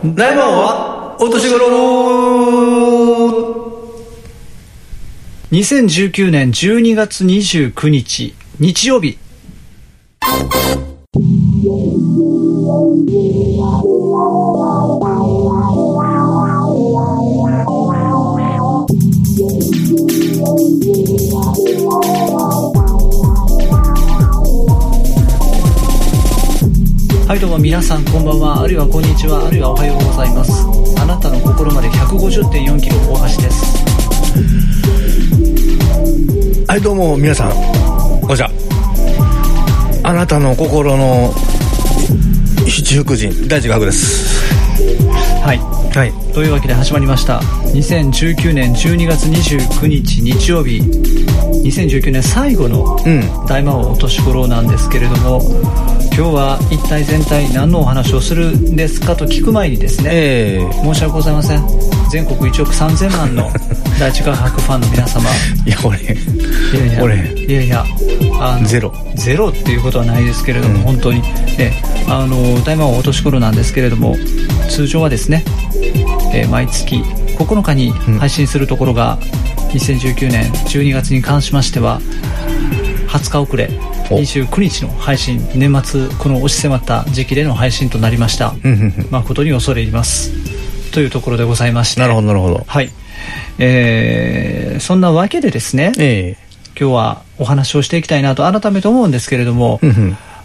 クの大魔王はお年頃。2019年12月29日日曜日。はいどうも皆さんこんばんは。あるいはこんにちは。あるいはおはようございます。あなたの心まで150.4キロ大橋です。はいどうも皆さん。おじゃあなたの心の七福神大地学です。はい。はい。というわけで始まりました。2019年12月29日日曜日。2019年最後のうん。大魔王お年頃なんですけれども今日は一体全体何のお話をするんですかと聞く前にですねええ。申し訳ございません。全国1億3000万の大地画伯ファンの皆様。いや俺いやいや俺。いやいやあのゼロ。ゼロっていうことはないですけれども、うん。本当に。えあの大魔王お年頃なんですけれども通常はですね、えー毎月9日に配信するところが、2019年12月に関しましては20日遅れお29日の配信年末この押し迫った時期での配信となりました。誠に恐れ入ります。というところでございまして。なるほどなるほど。はい。えーそんなわけでですねえ今日はお話をしていきたいなと改めて思うんですけれども、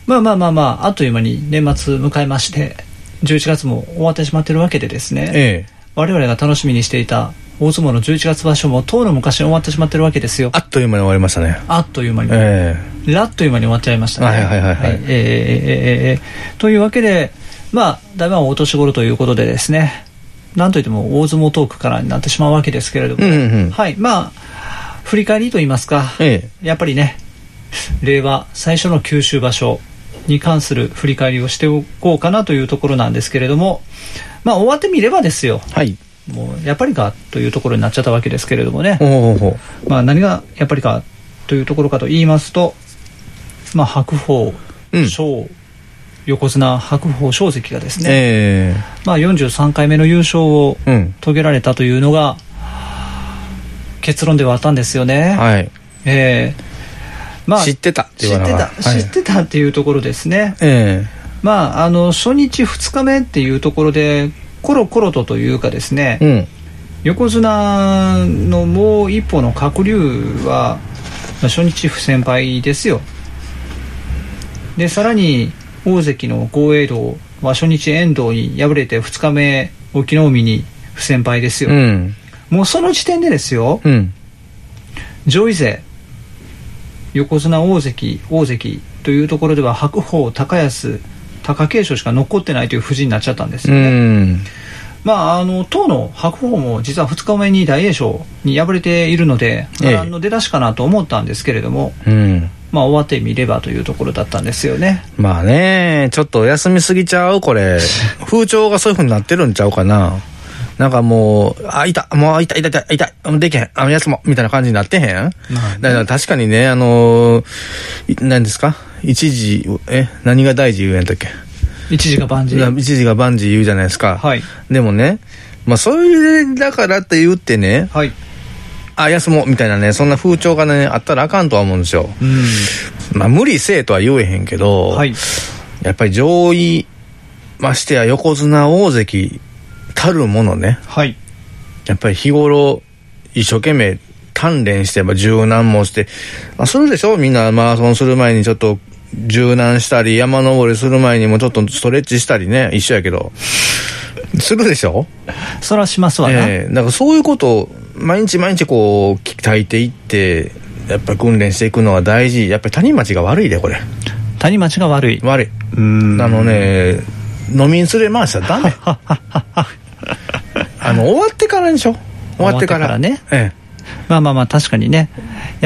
まあまあまあまああっという間に年末迎えまして11月も終わってしまってるわけでですね、ええ。我々が楽しみにしていた大相撲の11月場所もとうの昔に終わってしまってるわけですよ。あっという間に終わりましたね。あっという間に、えらっという間に終わっちゃいましたね。はいはいはいはい。えーえーえーえーというわけで、まあ、大魔王お年頃ということでですね、なんといっても大相撲トークからになってしまうわけですけれども、うんうんうん。はい、まあ、振り返りと言いますか、えやっぱりね、令和最初の九州場所に関する振り返りをしておこうかなというところなんですけれども、まあ、終わってみればですよ、えはいもうやっぱりかというところになっちゃったわけですけれどもね。まあ、何がやっぱりかというところかと言いますと、まあ、白鵬うん。小、横綱白鵬小関がですね、えまあ、43回目の優勝を遂げられたというのが結論ではあったんですよね。はい。ええ。まあ、知ってたって知ってた、知ってたっていうところですね。えまあ、あの初日2日目っていうところでコロコロとというかですね、えうん。横綱のもう一歩の鶴竜はまあ初日不戦敗ですよ。でさらに大関の豪栄道は初日遠藤に敗れて2日目隠岐の海に不戦敗ですよ、うん。もうその時点でですようん。上位勢横綱大関大関というところでは白鵬高安貴景勝しか残ってないという布陣になっちゃったんですうよね、んまあ、あの当の白鵬も実は2日目に大栄翔に敗れているので、ええ波乱の出だしかなと思ったんですけれども、うんまあ、終わってみればというところだったんですよね。まあね、ちょっと休みすぎちゃうこれ。風潮がそういう風になってるんちゃうかな。なんかもう、あ、いた、もう、いた、いた、いた、いた、うんできへん、あの、休もう、みたいな感じになってへんまあだから確かにね、あのー、い何ですか？一時、え、何が大事言うんやったっけ？一時が万事。一時が万事言うじゃないですか。はい。でもね、まあ、そういう、だからって言ってね、はい。あ、休もう、みたいなね、そんな風潮がね、あったらあかんとは思うんですよ。うん。まあ、無理せえとは言えへんけど、はい。やっぱり上位、ましてや横綱大関たるものね、はい。やっぱり日頃、一生懸命鍛錬して、まあ、柔軟もして、まあ、するでしょ？みんなマラソンする前にちょっと柔軟したり、山登りする前にもちょっとストレッチしたりね、一緒やけど、するでしょ？そらしますわな。ええだからそういうことを毎日毎日こう鍛えていって、やっぱり訓練していくのは大事。やっぱり谷町が悪いで、これ。谷町が悪い。悪い。うんあのね、飲みに連れ回したらダメ。あの、終わってからでしょ？終わってから。からねえまあまあまあ、確かにね。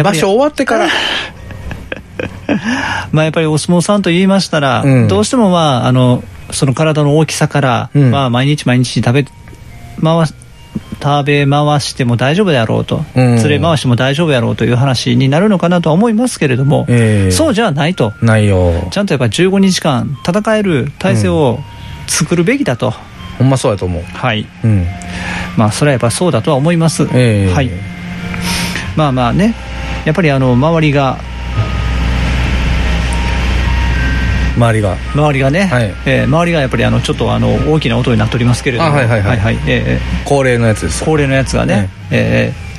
場所終わってから。まあ、やっぱりお相撲さんと言いましたら、うんどうしてもまあ、あの、その体の大きさから、うんまあ、毎日毎日食べ、回し、食べ回しても大丈夫であろうと、うん連れ回しても大丈夫やろうという話になるのかなとは思いますけれども、ええそうじゃないと。ないよ。ちゃんとやっぱ15日間戦える体制を作るべきだとほんまそうやと思う。はい。うん。まあそれはやっぱそうだとは思います、ええ。はい。まあまあね。やっぱりあの周りが周りが。周りがね、はい。えー周りがやっぱりあのちょっとあの大きな音になっておりますけれども。あはいはいはい。えー恒例のやつです恒例のやつがね、えー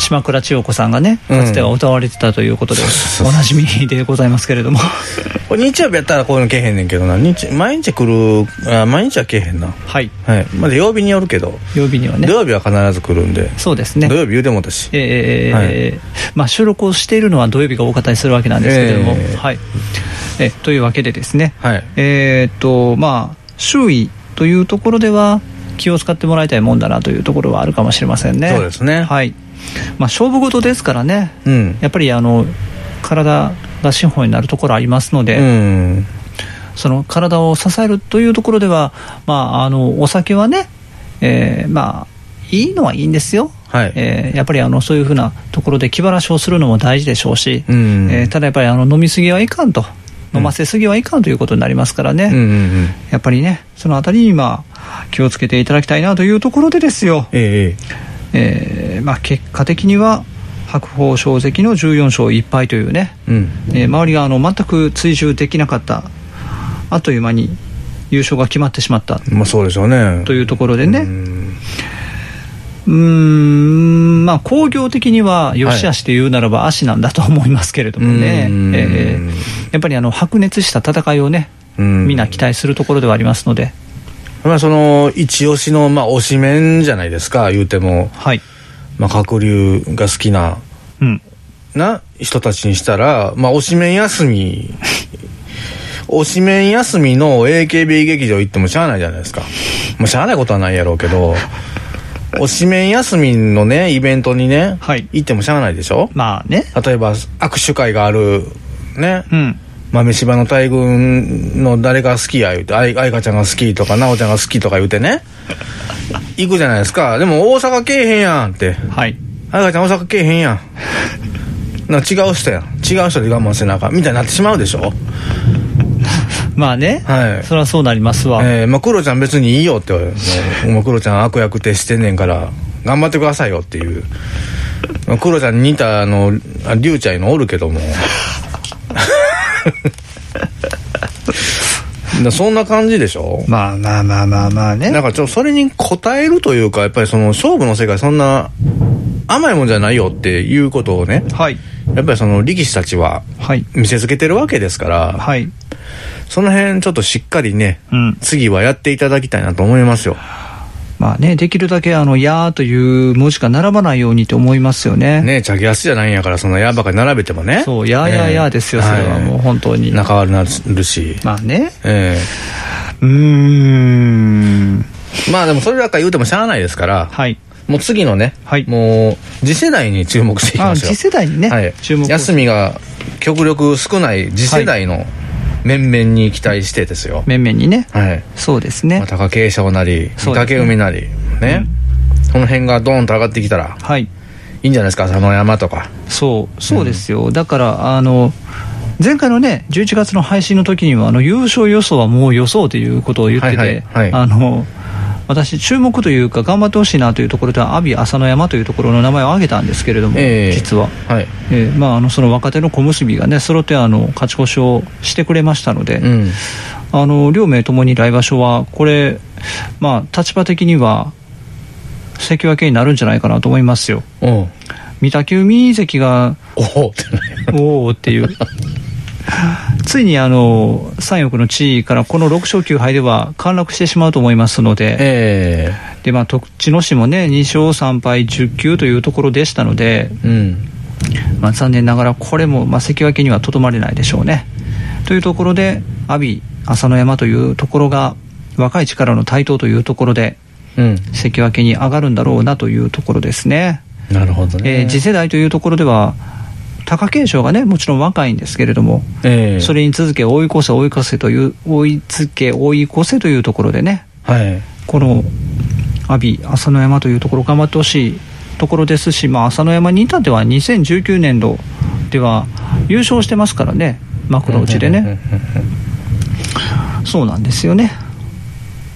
島倉千代子さんがねかつては歌われてたということで、そうそうそうおなじみでございますけれども。日曜日やったらこういうのけえへんねんけどな。日毎日来るあ毎日はけえへんな。はい。はい。まだ曜日によるけど、曜日にはね。土曜日は必ず来るんで、そうですね。土曜日言うてもたし。えーはい。まあ、収録をしているのは土曜日が多かったりするわけなんですけれども、えーはい。えというわけでですね、はい。えーっとまあ周囲というところでは気を使ってもらいたいもんだなというところはあるかもしれませんね。そうですね。はいまあ、勝負事ですからね。うん。やっぱりあの体が資本になるところありますので、うん。その体を支えるというところでは、まあ、あのお酒はね、えーまあいいのはいいんですよ、はい。えーやっぱりあのそういうふうなところで気晴らしをするのも大事でしょうし、うん。えーただやっぱりあの飲みすぎはいかんと。飲ませすぎはいかんということになりますからね、うんうんうんやっぱりねそのあたりにまあ気をつけていただきたいなというところでですよ、ええーまあ、結果的には白鵬小関の14勝1敗というね、えうん。えー周りがあの全く追従できなかったあっという間に優勝が決まってしまった。まあそうでしょうね。というところでね、うん。まあ工業的には良し悪しで言うならば足なんだと思いますけれどもね、うん。えーやっぱりあの白熱した戦いをね、うん。みんな期待するところではありますので、まあその一押しのまあ推しメンじゃないですか言うても。はい、まあ鶴竜が好きなうん、な人たちにしたらまあ推しメン休み。推しメン休みの AKB 劇場行ってもしゃあないじゃないですか。もうしゃあないことはないやろうけど 推しメン休みのねイベントにね、はい。行ってもしゃあないでしょ？まあね、例えば握手会があるね、うん、豆柴の大群の誰が好きや言うて愛愛花ちゃんが好きとか奈緒ちゃんが好きとか言うてね。行くじゃないですか。でも大阪けえへんやんって。はい、愛花ちゃん大阪けえへんやん。な違う人やん。違う人で我慢せなあかん。みたいになってしまうでしょ。まあね、はい。それはそうなりますわ、えー、まあクロちゃん別にいいよってもうもうクロちゃん悪役徹してんねんから頑張ってくださいよっていう。まあクロちゃんに似たあのあリュウちゃんのおるけども。だ そんな感じでしょ？まあまあまあまあまあね。なんかちょっとそれに応えるというかやっぱりその勝負の世界そんな甘いもんじゃないよっていうことをねはい。やっぱりその力士たちははい。見せつけてるわけですから、はい。その辺ちょっとしっかりね、うん。次はやっていただきたいなと思いますよ。まあねできるだけあの「や」という文字が並ばないようにと思いますよね。ねチャギアスじゃないんやからその矢ばかり並べてもね。そう「ややや」ですよ、それはもう本当に。仲悪なるし、まあね。えうーん。えまあでもそれだから言うてもしゃあないですから、はい。もう次のね、はい。もう次世代に注目していきあますよ次世代にね、はい、注目を。休みが極力少ない次世代の面々に期待してですよ、面々にね。はい。そうですね。まあ、貴景勝なり御嶽海なりね、この辺がドーンと上がってきたらはい。いいんじゃないですか？佐野山とか。そうそうですよ、だからあの前回のね11月の配信の時にはあの優勝予想はもう予想ということを言ってて、はいはいはい。あの私注目というか頑張ってほしいなというところでは阿炎朝乃山というところの名前を挙げたんですけれども、ええ。実は、はい。えーまあ、あのその若手の小結がね揃ってあの勝ち越しをしてくれましたので、うん。あの両名ともに来場所はこれ、まあ、立場的には関脇になるんじゃないかなと思いますよ。御嶽海関がおおっていう ついにあの三翼の地位からこの6勝9敗では陥落してしまうと思いますので,、えでまあ、徳地の市もね2勝3敗10球というところでしたので、えうん。まあ、残念ながらこれも、まあ、関脇にはとどまれないでしょうね。というところで阿炎朝乃山というところが若い力の台頭というところでうん。関脇に上がるんだろうなというところですね。なるほどね。えー次世代というところでは貴景勝がねもちろん若いんですけれども、ええ。それに続け追い越せ追い越せという追いつけ追い越せというところでねはい。この阿炎朝乃山というところ頑張ってほしいところですし、まあ、朝乃山に至っては2019年度では優勝してますからね幕の内でね、そうなんですよね。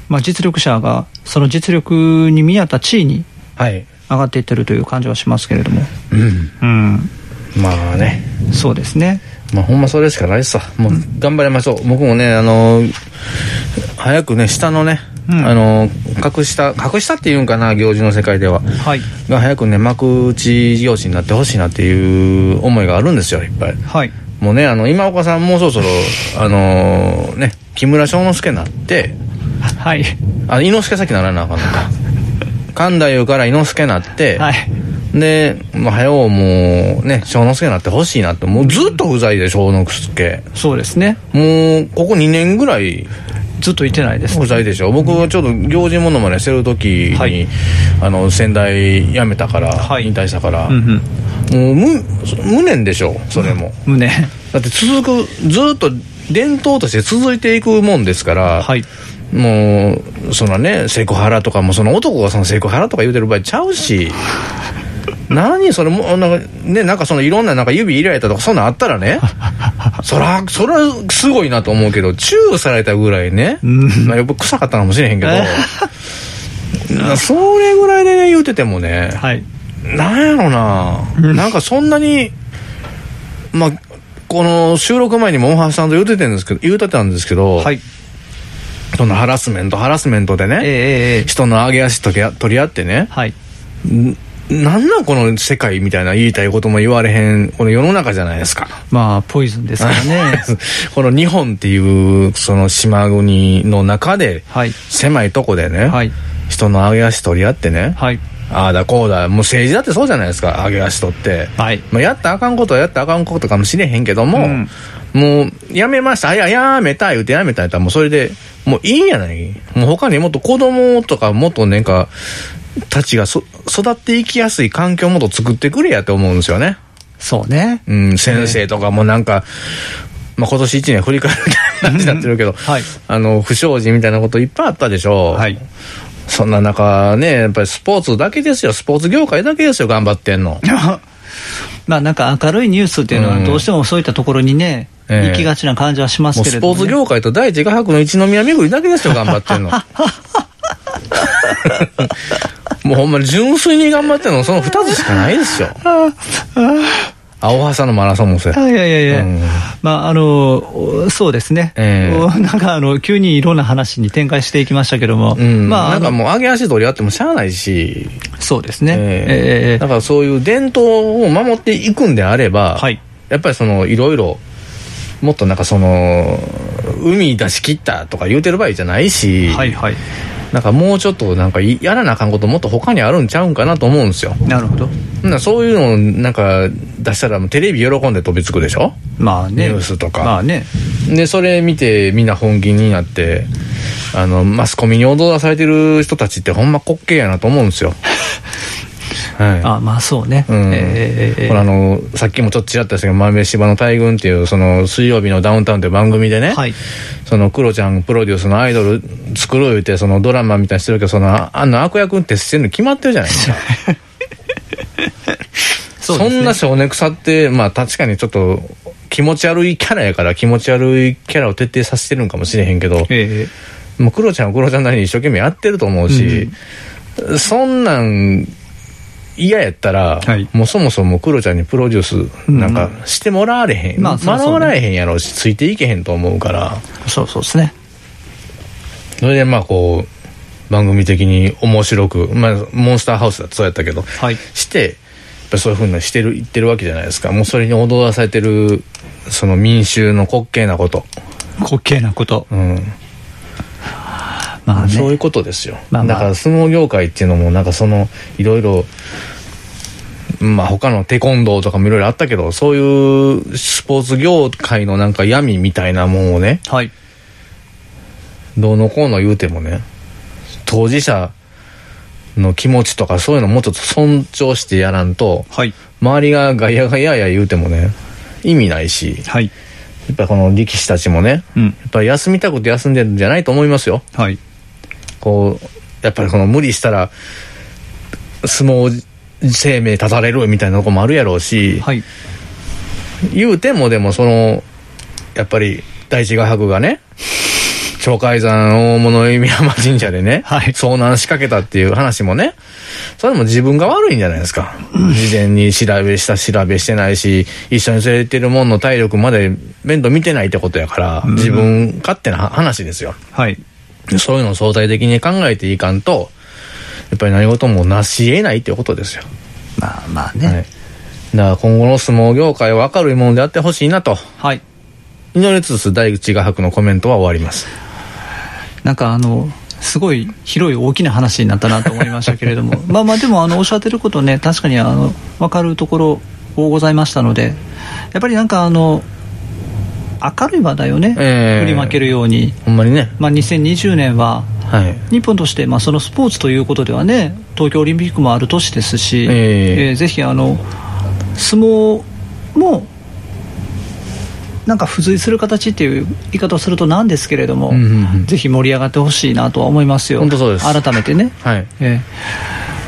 まあ、実力者がその実力に見合った地位にはい。上がっていってるという感じはしますけれども、うん。うん、まあね。そうですね。まあほんまそれしかないっすわ。もう頑張りましょう。僕もね、あのー早くね、下のね、うんあのー格下、格下っていうんかな、行事の世界では。はい。が早くね、幕内行事になってほしいなっていう思いがあるんですよ、いっぱい。はい。もうね、あの、今岡さんもうそろそろ、あのーね、木村庄之助になって、はい。あ、猪之助先ならなあかんのか。神田湯から猪之助になって、はい。で、まあ、早うもうね、庄之助になってほしいなって、もうずっと不在で、庄之助。そうですね。もう、ここ2年ぐらいずっといてないです。不在でしょ。僕はちょっと行事ものまねしてる時に、はいあの、先代辞めたから、はい引退したから、うんうん。もう無、無念でしょ、それも。胸。だって続く、ずっと伝統として続いていくもんですから、はい。もう、そのね、セクハラとかも、その男がそのセクハラとか言うてる場合ちゃうし、何それも、なんか、ね、なんかそのいろんななんか指入れられたとか、そんなんあったらね、そら、そら、すごいなと思うけど、チューされたぐらいね、ん。まあ、やっぱ臭かったかもしれへんけえ。ど、それぐらいでね、言うててもね、はい。なんやろな、なんかそんなに、まあ、この収録前にも大橋さんと言うててんですけど、言うてたんですけど、はい。そのハラスメント、ハラスメントでね、ええええええ。人の上げ足取り合取り合ってね、はい。んなんなんこの世界みたいな言いたいことも言われへん、この世の中じゃないですか。まあ、ポイズンですからね。この日本っていう、その島国の中で、はい。狭いとこでね、はい。人の上げ足取り合ってね、はい。ああだこうだ、もう政治だってそうじゃないですか、上げ足取って。はい。まあ、やったらあかんことはやったらあかんことかもしれへんけども、うんもう、やめました、あいや、やめた、言うてやめたやったらもうそれで、もういいんやないもう他にもっと子供とかもっとなんか、たちがそ育っていきやすい環境をもっと作ってくれやって思うんですよね。そうね。うん、先生とかもなんか、まあ、今年一年振り返るみたいな感じになってるけど、はいあの、不祥事みたいなこといっぱいあったでしょ。はい。そんな中ね、やっぱりスポーツだけですよ、スポーツ業界だけですよ、頑張ってんの。まあなんか明るいニュースっていうのはうんどうしてもそういったところにね、ええ行きがちな感じはしますけれども、ね。ーツ業界と第一画伯の一宮巡りだけですよ、頑張ってんの。もうほんまに純粋に頑張ってんの、その二つしかないですよ。青葉さんのマラソンもそうや。いやいやいや、うん。まああの、そうですね、ええ。おなんかあの、急にいろんな話に展開していきましたけども、うん、まあ、なんかもう上げ足取り合ってもしゃあないし、そうですね、ええええ。だからそういう伝統を守っていくんであれば、はい。やっぱりそのいろいろもっとなんかその海出し切ったとか言うてる場合じゃないし、はいはい、なんかもうちょっとなんかいやらなあかんこともっと他にあるんちゃうんかなと思うんですよ。なるほど、ならそういうのをなんか出したらもうテレビ喜んで飛びつくでしょ？まあね、ニュースとか。まあね、でそれ見てみんな本気になってあのマスコミに踊らされてる人たちってほんま滑稽やなと思うんですよ。はい、あまあそうね、うん。ええこれあのさっきもちょっとちらっと言ったけど「豆柴の大群」っていうその水曜日のダウンタウンっていう番組でね、はい、そのクロちゃんプロデュースのアイドル作ろう言うてそのドラマみたいにしてるけどそのああの悪役ってしてるの決まってるじゃないですか。そうですね。そんな少年草ってまあ確かにちょっと気持ち悪いキャラやから気持ち悪いキャラを徹底させてるんかもしれへんけどえもうクロちゃんはクロちゃんなりに一生懸命やってると思うし、そんなん嫌やったら、はい。もうそもそもクロちゃんにプロデュースなんかしてもらわれへん、うそうね。学ばれへんやろうしついていけへんと思うから。えそうそうですね、それでまあこう番組的に面白く、まあ、モンスターハウスだってそうやったけど、はい、してそういうふうにしてる言ってるわけじゃないですか。もうそれに踊らされてるその民衆の滑稽なこと、滑稽なこと、うんまあね、そういうことですよ、まあまあ。だから相撲業界っていうのもなんかそのいろいろまあ他のテコンドーとかもいろいろあったけどそういうスポーツ業界のなんか闇みたいなもんをねはい、どうのこうの言うてもね当事者の気持ちとかそういうのもうちょっと尊重してやらんとはい、周りがガヤガヤや言うてもね意味ないしはい、やっぱこの力士たちもねうん、やっぱり休みたくて休んでるんじゃないと思いますよ。はい、こうやっぱりこの無理したら相撲生命立たれるみたいなとこもあるやろうし、はい、言うてもでもそのやっぱり第一画伯がね鳥海山大物弓山神社でね、はい遭難しかけたっていう話もね、それも自分が悪いんじゃないですか。事前に調べした調べしてないし、一緒に連れてるもんの体力まで面倒見てないってことやから、自分勝手な話ですよ。はい。そういうのを相対的に考えていかんと、やっぱり何事もなし得ないっていうことですよ。まあまあはい。ね。だから今後の相撲業界は明るいものであってほしいなと、はい。祈りつつ大口画伯のコメントは終わります。なんかあの、すごい広い大きな話になったなと思いましたけれども、まあまあでもあの、おっしゃってることね、確かにあの、わかるところ多ございましたので、やっぱりなんかあの、明るい話題をね、ええ。振りまけるように、ほんまにね。まあ2020年は、はい。日本として、まあ、そのスポーツということではね東京オリンピックもある年ですし、ええ。ーぜひあの相撲もなんか付随する形っていう言い方をするとなんですけれども、うんうんうん。ぜひ盛り上がってほしいなとは思いますよ。本当そうです。改めてね、はい。えー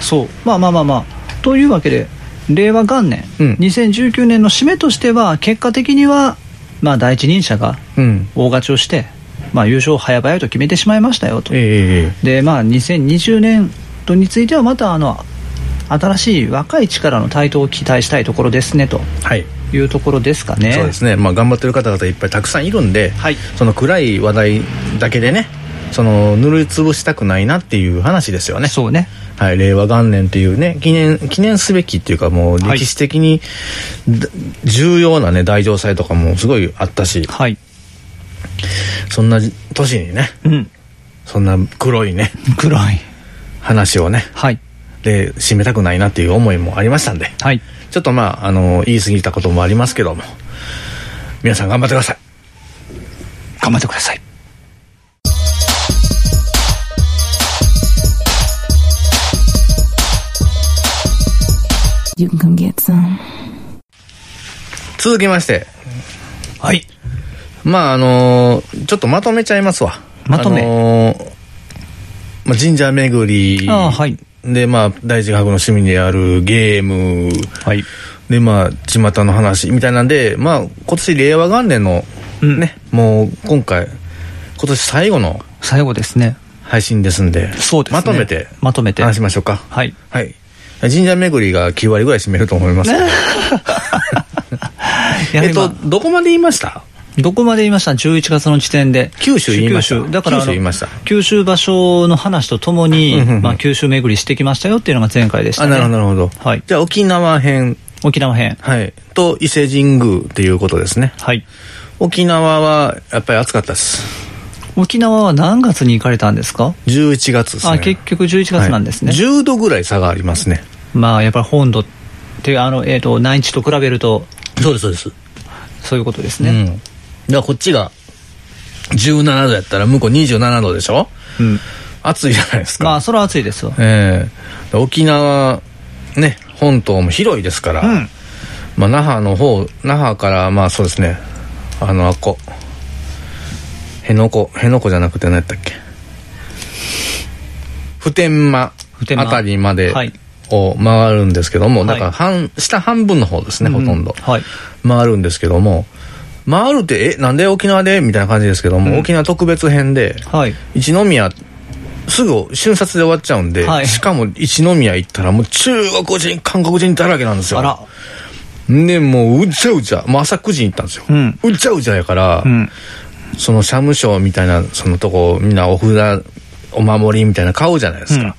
そう。まあまあまあまあ。というわけで令和元年、うん。2019年の締めとしては結果的には、まあ、第一人者がうん。大勝ちをして、まあ、優勝を早々と決めてしまいましたよと。ええでまあ2020年度についてはまたあの新しい若い力の台頭を期待したいところですねとはい。いうところですかねそうですね。まあ頑張ってる方々いっぱいたくさんいるんで、はいその暗い話題だけでね、その塗りつぶしたくないなっていう話ですよね。そうねはい、令和元年っていうね、記念、記念すべきっていうかもうはい歴史的に、だ重要なね、大城祭とかもすごいあったし、はい。そんな年にね、うん。そんな黒いね、暗い。話をね、はい。で、締めたくないなっていう思いもありましたんで、はい。ちょっとまあ、あの、言い過ぎたこともありますけども、皆さん頑張ってください。頑張ってください You can come get some. 続きまして、はいまああのちょっとまとめちゃいますわ。まとめあのまあ、神社巡り。ああはいで、まあ、大事学の趣味であるゲーム。はいで、まあ、巷の話みたいなんで、まあ、今年令和元年のうんね、もう今回、今年最後の最後ですね配信ですんで、そうですねまとめてまとめて話しましょうか。はいはい。神社巡りが9割ぐらい占めると思います。えっとまあ、どこまで言いました？どこまで言いました？11月の時点で。九州言いました。九州だから九州言いました。九州場所の話とともにうんうんうん。まあ、九州巡りしてきましたよっていうのが前回でした、あ、ね、なるほど、なるほど。はい。じゃあ、沖縄編、沖縄編。はい。と、伊勢神宮っていうことですね。はい。沖縄は、やっぱり暑かったです。沖縄は何月に行かれたんですか？11月ですね。あ結局11月なんですね、はい。10度ぐらい差がありますね。まあやっぱり本土ってあの、えー、と内地と比べるとそうです、そうです。そういうことですね、うん。だからこっちが17度やったら向こう27度でしょ？うん。暑いじゃないですか。まあそれは暑いですよ。ええ。沖縄、ね、本島も広いですから、うん。まあ、那覇の方、那覇から、まあそうですね、あの、あっこ、辺野古、辺野古じゃなくて何やったっけ？普天間あたりまではい。を回るんですけども、はい。だから半、下半分の方ですね、ほとんど。はい。回るんですけども、回るって、え、なんで沖縄で？みたいな感じですけども、うん。沖縄特別編で、はい。一宮すぐ瞬殺で終わっちゃうんで、はい。しかも一宮行ったらもう中国人韓国人だらけなんですよ。あら。でもううちゃうちゃもう朝9時に行ったんですよ、うん。うちゃうちゃやから、うんその社務所みたいなそのとこみんなお札お守りみたいな買うじゃないですか、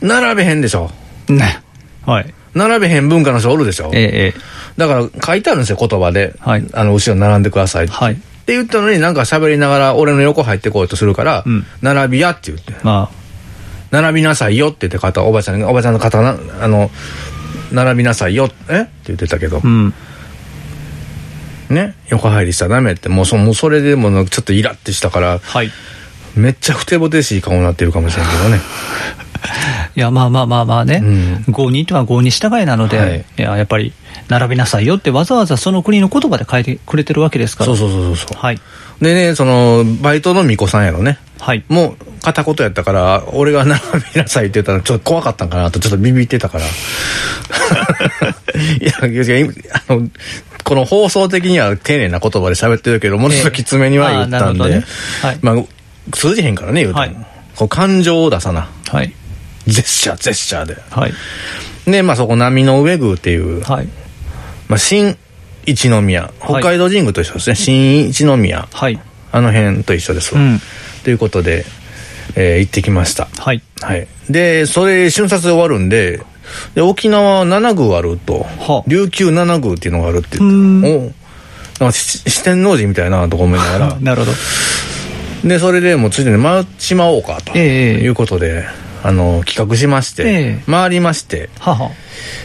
並べへんでしょ。ね。はい。並べへん文化の人おるでしょ。ええええ。だから書いてあるんですよ言葉で、はい。あの後ろに並んでください。って、はい。って言ったのになんか喋りながら俺の横入ってこようとするから、うん。並びやって言って。ま並びなさいよって言って方おばちゃんがおばちゃんの方なあの並びなさいよえ？って言ってたけど。あ、うんね横入りしちゃダメってもうそもうそれでもうちょっとイラってしたからはい。めっちゃふてぼてしい顔になってるかもしれんけどね。いやまあまあまあまあね、うん。合にとは合に従いなので、はい。い、ややっぱり並びなさいよってわざわざその国の言葉で書いてくれてるわけですから。そうそうそうそうはい。でねそのバイトの巫女さんやろね。はいもう片言やったから俺が並びなさいって言ったらちょっと怖かったんかなとちょっとビビってたから。いやあのこの放送的には丁寧な言葉で喋ってるけどもうちょっときつめには言ったんで、あーね。はい。まあ通じへんからね言うても、はい。こう感情を出さな。はい。ジェスチャージェスチャーで。はい。でまあそこ波の上宮っていう、はい。まあ、新一宮。北海道神宮と一緒ですね、新一宮。はい。あの辺と一緒ですわ、うん。ということで、えー行ってきました。はい。はい。で、それ、瞬殺で終わるんで、で沖縄7宮あると、はあ。琉球7宮っていうのがあるってう言って、おなんかし四天王寺みたいなとこ思いながら、なるほど。で、それでもうついでに回っちまおうかと、ええ。いうことで、あの、企画しまして、ええ。回りまして、はは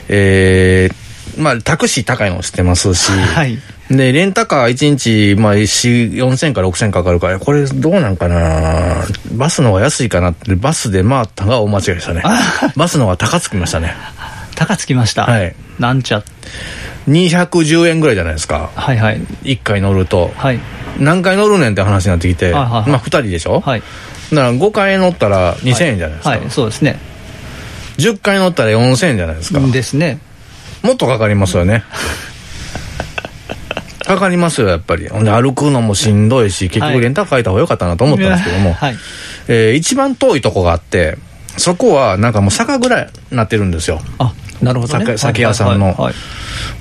えー、まあ、タクシー高いの知ってますし、はい。で、レンタカー1日、まあ、4、4000か6000かかるから、これどうなんかな。バスの方が安いかなって、バスで回ったのが大間違いでしたね。バスの方が高つきましたね。高つきました。はい。なんちゃ。210円ぐらいじゃないですか。はいはい。1回乗ると。はい。何回乗るねんって話になってきて、はいはいはい。まあ2人でしょ、はい。だから5回乗ったら2000円じゃないですか。はい。そうですね。10回乗ったら4000円じゃないですか。ですねもっとかかりますよね。かかりますよ、やっぱり。ほんで歩くのもしんどいし、結はい。局レンタカー借りた方が良かったなと思ったんですけども、はい。えー一番遠いとこがあって、そこはなんかもう酒蔵になってるんですよ。あなるほどね。酒酒屋さんの。はいはい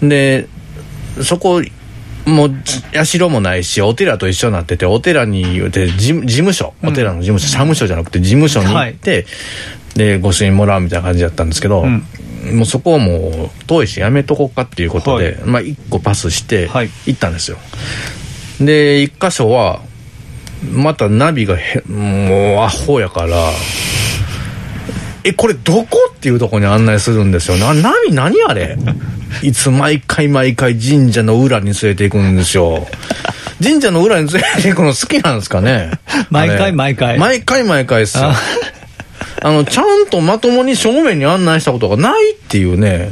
で、そこ、もう、社もないし、お寺と一緒になってて、お寺に言うて、事務所、お寺の事務所、社務所じゃなくて事務所に行って、で、御朱印もらうみたいな感じだったんですけど、うんもうそこはもう遠いしやめとこうかっていうことで、はい。まあ一個パスしてはい。行ったんですよ。で、一箇所は、またナビがへ、もうアホやから、え、これどこっていうところに案内するんですよ。な、ナビ何あれ？いつ毎回毎回神社の裏に連れて行くんですよ。神社の裏に連れて行くの好きなんですかね？毎回毎回。毎回毎回ですよあ。あの、ちゃんとまともに正面に案内したことがないっていうね。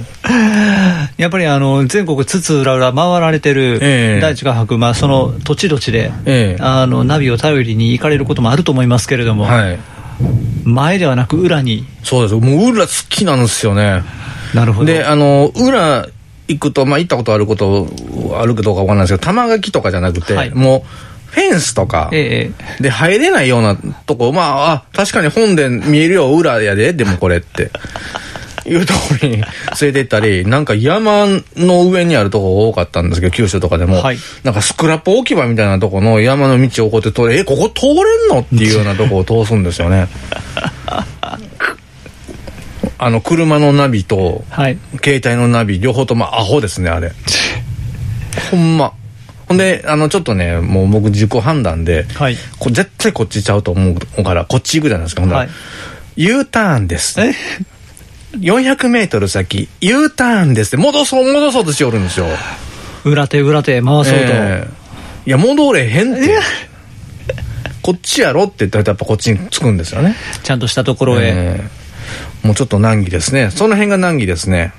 やっぱりあの全国津々浦々回られてるええ大地画伯、まあ、その土地土地で、ええあのナビを頼りに行かれることもあると思いますけれども、はい。前ではなく裏にそうです。もう裏好きなんですよね。なるほどで、あの、裏行くと、まあ、行ったことあること、あるかどうかわかんないですけど、玉垣とかじゃなくて、はいもう、フェンスとか、ええで、入れないようなとこ、まあ、あ、確かに本殿見えるよ、裏やで、でもこれって。いうところに連れて行ったり、なんか山の上にあるとこ多かったんですけど、九州とかでも、はいなんかスクラップ置き場みたいなとこの山の道をこうやって通れ、え、ここ通れんの？っていうようなとこを通すんですよね。あの、車のナビと、はい携帯のナビ、両方ともアホですね、あれ。ほんま。ほんで、あの、ちょっとね、もう僕自己判断で、はいこ絶対こっちちゃうと思うから、こっち行くじゃないですか、ほんならはい U ターンです。え？400メートル先、U ターンですって、戻そう、戻そうとしておるんですよ。裏手裏手回そうと、ええいや、戻れへんって。こっちやろって言ったらやっぱこっちに着くんですよね。ちゃんとしたところへ、ええもうちょっと難儀ですね。その辺が難儀ですね。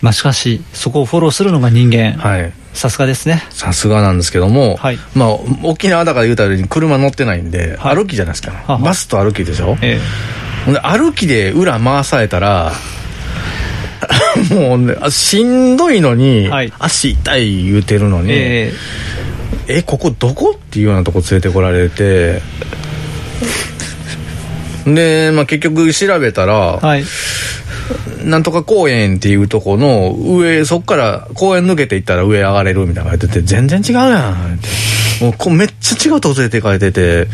まあしかしそこをフォローするのが人間はい。さすがですね。さすがなんですけども、はい。まあ、沖縄だから言うたように車乗ってないんで、はい。歩きじゃないですか。ははバスと歩きでしょ、えほんで歩きで裏回されたら、もうね、あしんどいのに、はい。足痛い言うてるのえに、ええ。ここどこっていうようなとこ連れてこられて、で、まあ結局調べたら、えはいなんとか公園っていうとこの上、そっから公園抜けていったら上上がれるみたいなのが言ってて、全然違うやんって。もうこうめっちゃ違うとこ連れて行かれてて、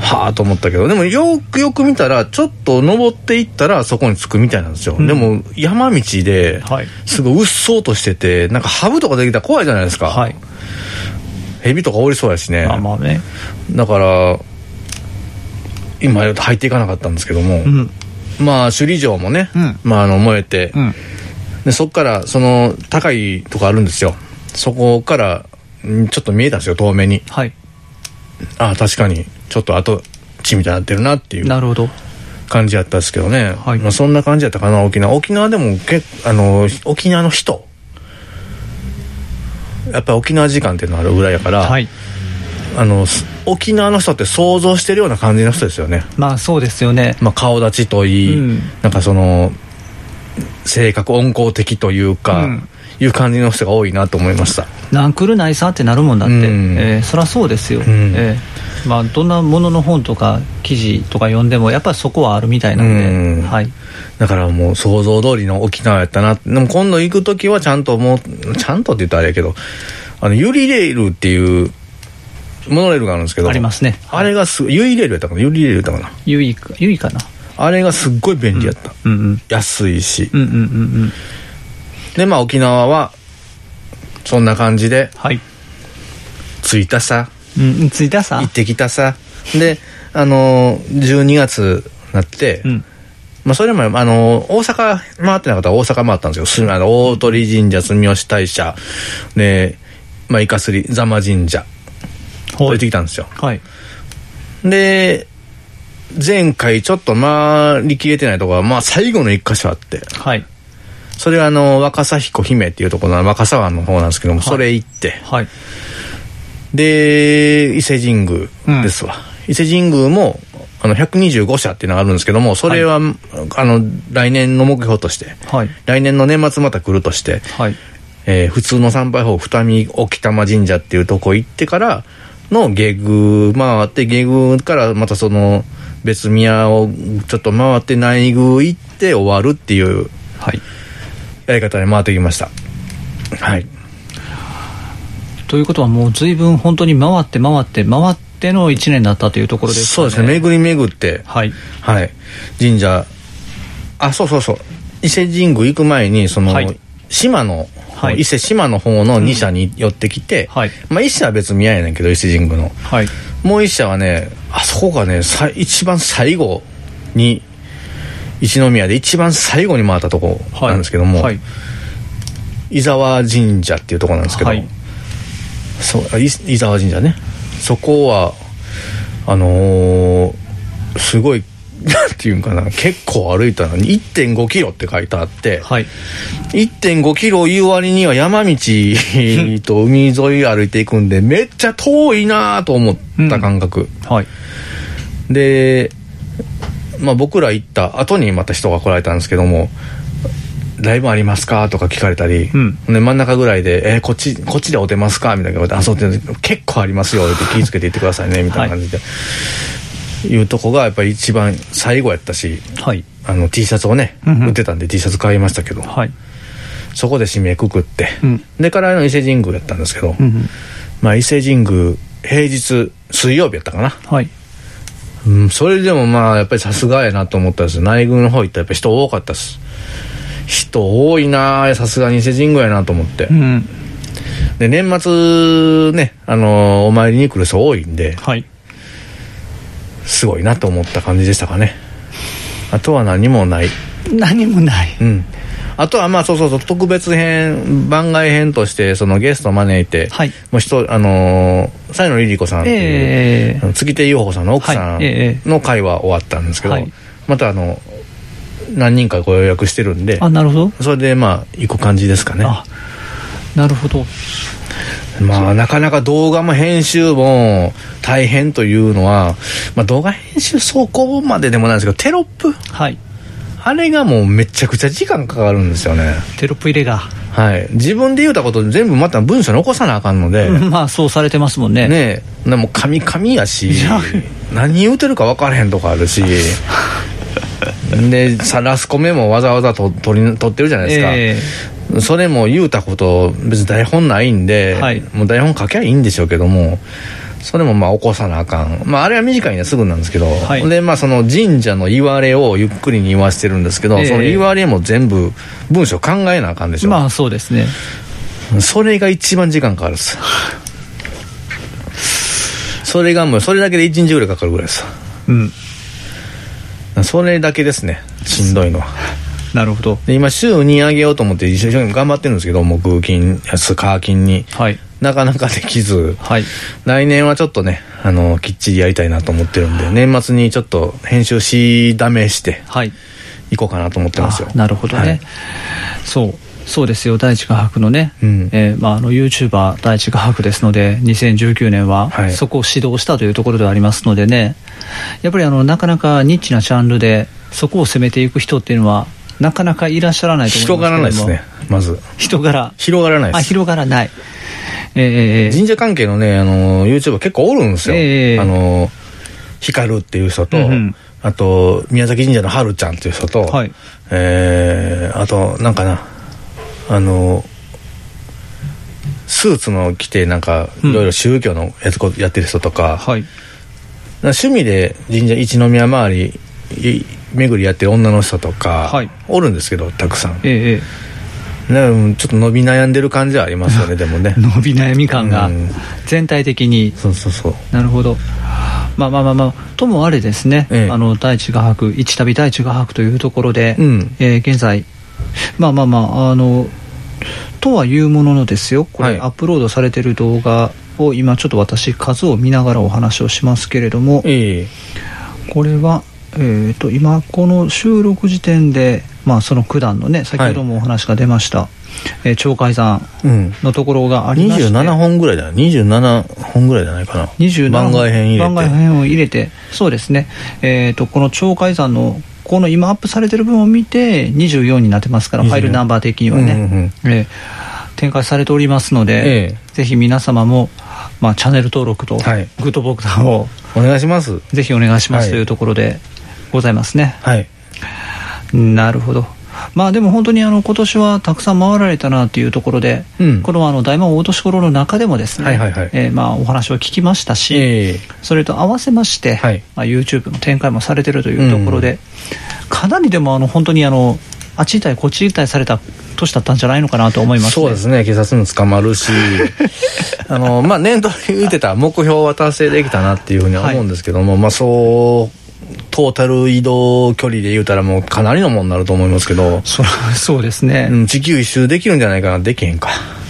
はあと思ったけど、でもよくよく見たら、ちょっと登っていったらそこに着くみたいなんですよ。うんでも山道ではい、すごいうっそうとしてて、なんかハブとかできたら怖いじゃないですか。はい蛇とかおりそうやしね。まあまあねだから、今入っていかなかったんですけども、うんまあ首里城もね、うん。まああの燃えて、うん。でそこからその高いとこあるんですよ。そこからんちょっと見えたんですよ遠目に。はい。ああ確かにちょっと跡地みたいになってるなっていうなるほど。感じやったんですけどね、はい。まあ、そんな感じやったかな沖縄。沖縄でもけあの沖縄の人。やっぱり沖縄時間っていうのがあるぐらいやから、はいあのす沖縄の人って想像してるような感じの人ですよね、まあそうですよね。まあ、顔立ちといい、うん。なんかその性格温厚的というか、うん。いう感じの人が多いなと思いました。なんくるないさってなるもんだって、うん。えーそりゃそうですよ、ん。えーまあ、どんなものの本とか記事とか読んでもやっぱりそこはあるみたいなんで、うん。はい、だからもう想像通りの沖縄やったな。でも今度行く時はちゃんともうちゃんとって言ったらあれやけどあのユリレールっていうモノレールがあるんですけどありますね。あれがすユリレールやったかな？ユリレールやったかな？ゆいかゆいかな？あれがすっごい便利やった、うんうん安いし、うんうんうんうん。でまあ沖縄はそんな感じではい、着いたさ。うん、着いたさ？行ってきたさ。であの12月になって、うん。まあ、それもあの大阪回ってなかったら大阪回ったんですよ。すあの大鳥神社住吉大社で、まあ、イカスリ座間神社行ってきたんですよ。はい。で前回ちょっと回りきれてないところは、まあ、最後の一箇所あって。はい。それはあの若狭彦姫っていうところの若狭湾の方なんですけども、それ行って。はい。で伊勢神宮ですわ、伊勢神宮もあの125社っていうのがあるんですけどもそれは、あの来年の目標としてはい。来年の年末また来るとして、はい。えー普通の参拝法二見沖玉神社っていうとこ行ってからの下宮回って下宮からまたその別宮をちょっと回って内宮行って終わるっていうはい。やり方で回ってきました。はい。ということはもう随分本当に回って回って回っての1年だったというところですかね。そうですね。巡り巡って。はい。はい。神社。あそうそうそう。伊勢神宮行く前にその、はい島の、はい。伊勢島の方の2社に寄ってきて、はい。まあ1社は別宮やねんけど伊勢神宮の。はい。もう一社はねあそこがねさ一番最後に一宮で一番最後に回ったとこなんですけども、はい。伊沢神社っていうとこなんですけど、はい。そう伊沢神社ね。そこはあのーすごいなんていうんかな。結構歩いたのに1 5キロって書いてあって、はい。1 5キロいう割には山道と海沿い歩いていくんでめっちゃ遠いなと思った感覚、はい。で、まあ、僕ら行った後にまた人が来られたんですけども「ライブありますか?」とか聞かれたり、うん。で真ん中ぐらいで「えーこっちこっちでお出ますか?」みたいな言われて「あそうって結構ありますよ」って気ぃつけて行ってくださいねみたいな感じで、いうとこがやっぱり一番最後やったしはい。あの T シャツをね、うんうん。売ってたんで T シャツ買いましたけど、はい。そこで締めくくって、うん。でからの伊勢神宮やったんですけど、うんうん。まあ伊勢神宮平日水曜日やったかな。はい。うん、それでもまあやっぱりさすがやなと思ったんです。内宮の方行ったらやっぱ人多かったです。人多いなあさすがに伊勢神宮やなと思って、うん。で年末ねあのーお参りに来る人多いんではいすごいなと思った感じでしたかね。あとは何もない。何もない。うん。あとはまあそうそうそう特別編番外編としてそのゲストを招いて、はい。もう人あのー、西野リリ子さんっていう、ええあの月手優穂さんの奥さんの会は終わったんですけど、はい。またあの何人かご予約してるんであなるほど。それでまあ行く感じですかね。あなるほどまあなかなか動画も編集も大変というのは、まあ、動画編集そこまででもないんですけどテロップ？はい。あれがもうめちゃくちゃ時間かかるんですよね。テロップ入れが。はい。自分で言うたこと全部また文章残さなあかんので、まあそうされてますもんね。ねえ。でもカミカミやし何言うてるか分からへんとかあるし。でさラスコメもわざわざと取り取ってるじゃないですか、えそれも言うたこと別に台本ないんで、はい。もう台本書きゃいいんでしょうけどもそれもまあ起こさなあかん、まあ、あれは短いんですぐなんですけど、はい。でまあその神社の言われをゆっくりに言わせてるんですけど、ええ。その言われも全部文章考えなあかんでしょ、えまあそうですね。それが一番時間かかるっす。それがもうそれだけで1日ぐらいかかるぐらいです。うん。それだけですねしんどいのはなるほど。で今週に上げようと思って一生懸命頑張ってるんですけど木金安火金に。はい。なかなかできず。はい。来年はちょっとねあのきっちりやりたいなと思ってるんで年末にちょっと編集しだめしてはい。いこうかなと思ってますよ。あなるほどね、はい。そう。そうですよ。第一画伯のね、うん。えーまあ、あの YouTuber 第一画伯ですので2019年ははい。そこを指導したというところではありますのでね。やっぱりあのなかなかニッチなジャンルでそこを攻めていく人っていうのはなかなかいらっしゃらないと思い広ますけども。がらないですねまず。人柄。広がらないあです。広がらない。ええ神社関係のねあの YouTuber 結構おるんですよ、ええあの光っていう人と、うんうん。あと宮崎神社のはるちゃんっていう人と、はい。えーあとなんかなあのスーツの着てなんかうん。いろいろ宗教のやつこやってる人とか,、はい。趣味で神社一宮周りい巡りやってる女の人とか、はい。おるんですけどたくさん、えええねうんちょっと伸び悩んでる感じはありますよね でもね。え伸び悩み感が。うん。全体的に。そうそうそう。なるほど。まあまあまあまあともあれですね、ええ。あの大地画伯一旅大地画伯というところで、うん。えー現在まあまあまああのとはいうもののですよ。これ、はい。アップロードされてる動画を今ちょっと私数を見ながらお話をしますけれども。ええ。これは、えー、と今この収録時点で、まあ、その九段のね先ほどもお話が出ました、えー鳥海山うん。のところがありまして。27本ぐらいだよ27本ぐらいじゃないかな。27番外編入れて。番外編を入れて。そうですね。えっ、とこの鳥海山のこの今アップされてる分を見て24になってますから24ファイルナンバー的にはね、うんうんうん。えー展開されておりますので、え。ぜひ皆様も、まあ、チャンネル登録とはい。グッドボタンをお願いします。ぜひお願いします、はい。というところでございますね。はい。なるほど。まあでも本当にあの今年はたくさん回られたなっていうところで、うん。このあの大魔王大年頃の中でもですね、はいはいはい。えーまあお話を聞きましたし、ええ。それと合わせまして、はい。まあ、YouTube の展開もされてるというところで、かなりでもあの本当にあのあっち行ったりこっち行ったりされた年だったんじゃないのかなと思います、ね、そうですね。警察にも捕まるし あのまあ念頭に言ってた目標は達成できたなっていうふうには思うんですけども、まあそうトータル移動距離で言うたらもうかなりのもんになると思いますけど、そそうですね、うん、地球一周できるんじゃないかなできへんか。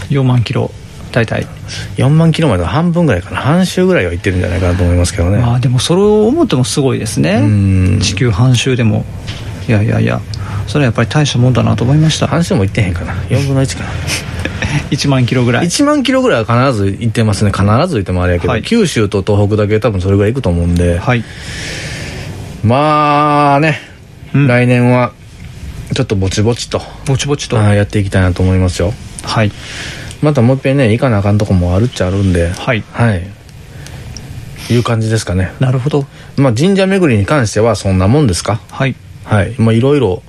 4万キロ大体、4万キロまでの半分ぐらいかな。半周ぐらいは行ってるんじゃないかなと思いますけどね、まあでもそれを思ってもすごいですね。うん。地球半周でも。いやいやいや。それはやっぱり大したもんだなと思いました。半周も行ってへんかな。4分の1かな。1万キロぐらい。1万キロぐらいは必ず行ってますね。必ず行ってもあれやけど、はい。九州と東北だけ多分それぐらい行くと思うんで、はい、まあね、うん。来年はちょっとぼちぼちと。ぼちぼちと。やっていきたいなと思いますよ。はい。またもう一遍ね行かなあかんとこもあるっちゃあるんで。はい。はい。いう感じですかね。なるほど。まあ神社巡りに関してはそんなもんですか？はい。はい。まあいろいろ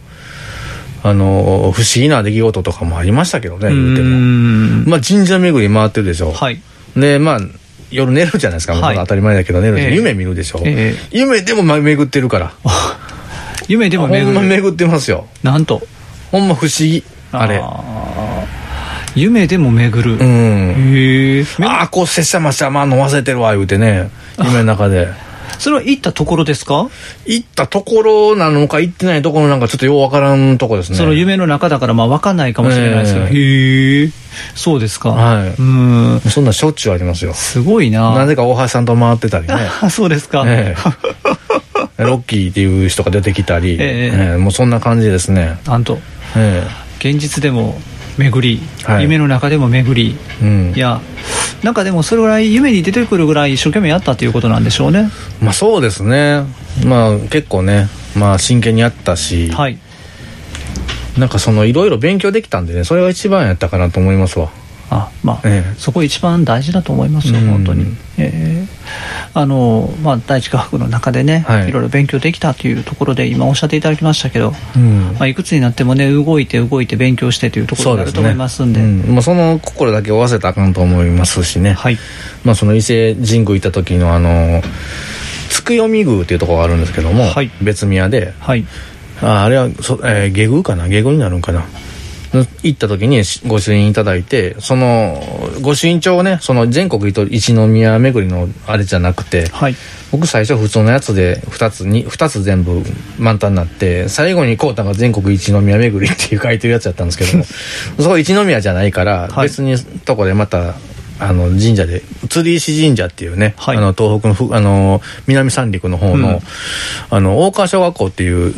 あのー不思議な出来事とかもありましたけどねう言うても。まあ神社巡り回ってるでしょ。はい。でまあ夜寝るじゃないですか、はい。当たり前だけど寝るで、ええ。夢見るでしょ、ええ。夢でもま巡ってるから。夢でも巡る。ほんま巡ってますよ。なんと。ほんま不思議。あれ。ー。夢でも巡る、うん。へえああこう拙者ましたまあ飲ませてるわ言うてね。夢の中でそれは行ったところですか、行ったところなのか行ってないところなんかちょっとようわからんとこですね。その夢の中だからまあ分かんないかもしれないですけど、えへえ。そうですか。はい。うん。そんなんしょっちゅうありますよ。すごいな。なぜか大橋さんと回ってたりね。あ そうですか、ええ。ロッキーっていう人が出てきたり、ええ。ええ。もうそんな感じですね。なんと。え。現実でも巡り、はい。夢の中でも巡り。えうん。いやなんかでもそれぐらい夢に出てくるぐらい一生懸命やったということなんでしょうね。まあそうですね。まあ結構ねまあ真剣にやったし、はい。なんかそのいろいろ勉強できたんでねそれが一番やったかなと思いますわあまあ、ええ。そこ一番大事だと思いますよ、うん。本当に。ええ。あの、まあ、第一科学の中でね、はい。い、ろいろ勉強できたというところで、今おっしゃっていただきましたけど、うん。まあ、いくつになってもね、動いて動いて勉強してというところになると思いますんで、うん。まあ、その心だけを忘れたらあかんと思いますしね、はい。まあ、その伊勢神宮行った時のあのつくよみ宮っていうところがあるんですけども、はい。別宮で。はい。ああれはそ、えー下宮かな？下宮になるんかな？行った時にしご朱印いただいてそのご朱印帳をねその全国一宮巡りのあれじゃなくてはい。僕最初普通のやつで2つに2つ全部満タンになって最後にこうたが全国一宮巡りっていう書いてるやつやったんですけども そこ一宮じゃないからはい別にとこでまたあの神社で釣石神社っていうね、はい。あの東北のふあの南三陸の方の,、うん。あの大川小学校っていう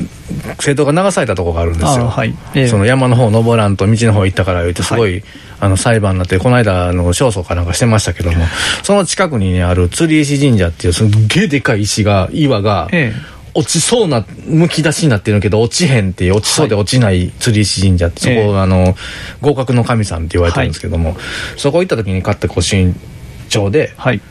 生徒が流されたとこがあるんですよ、あはい。ええ。その山の方登らんと道の方行ったから言ってすごい、あの裁判になってこの間あの勝訴かなんかしてましたけどもその近くにねある釣石神社っていうすっげえでかい石が岩が、え落ちそうな、むき出しになってるけど、落ちへんっていう、落ちそうで落ちない釣り石神社って、そこ、ええ。あの、合格の神さんって言われてるんですけども、そこ行った時に買った御神帳で、はい。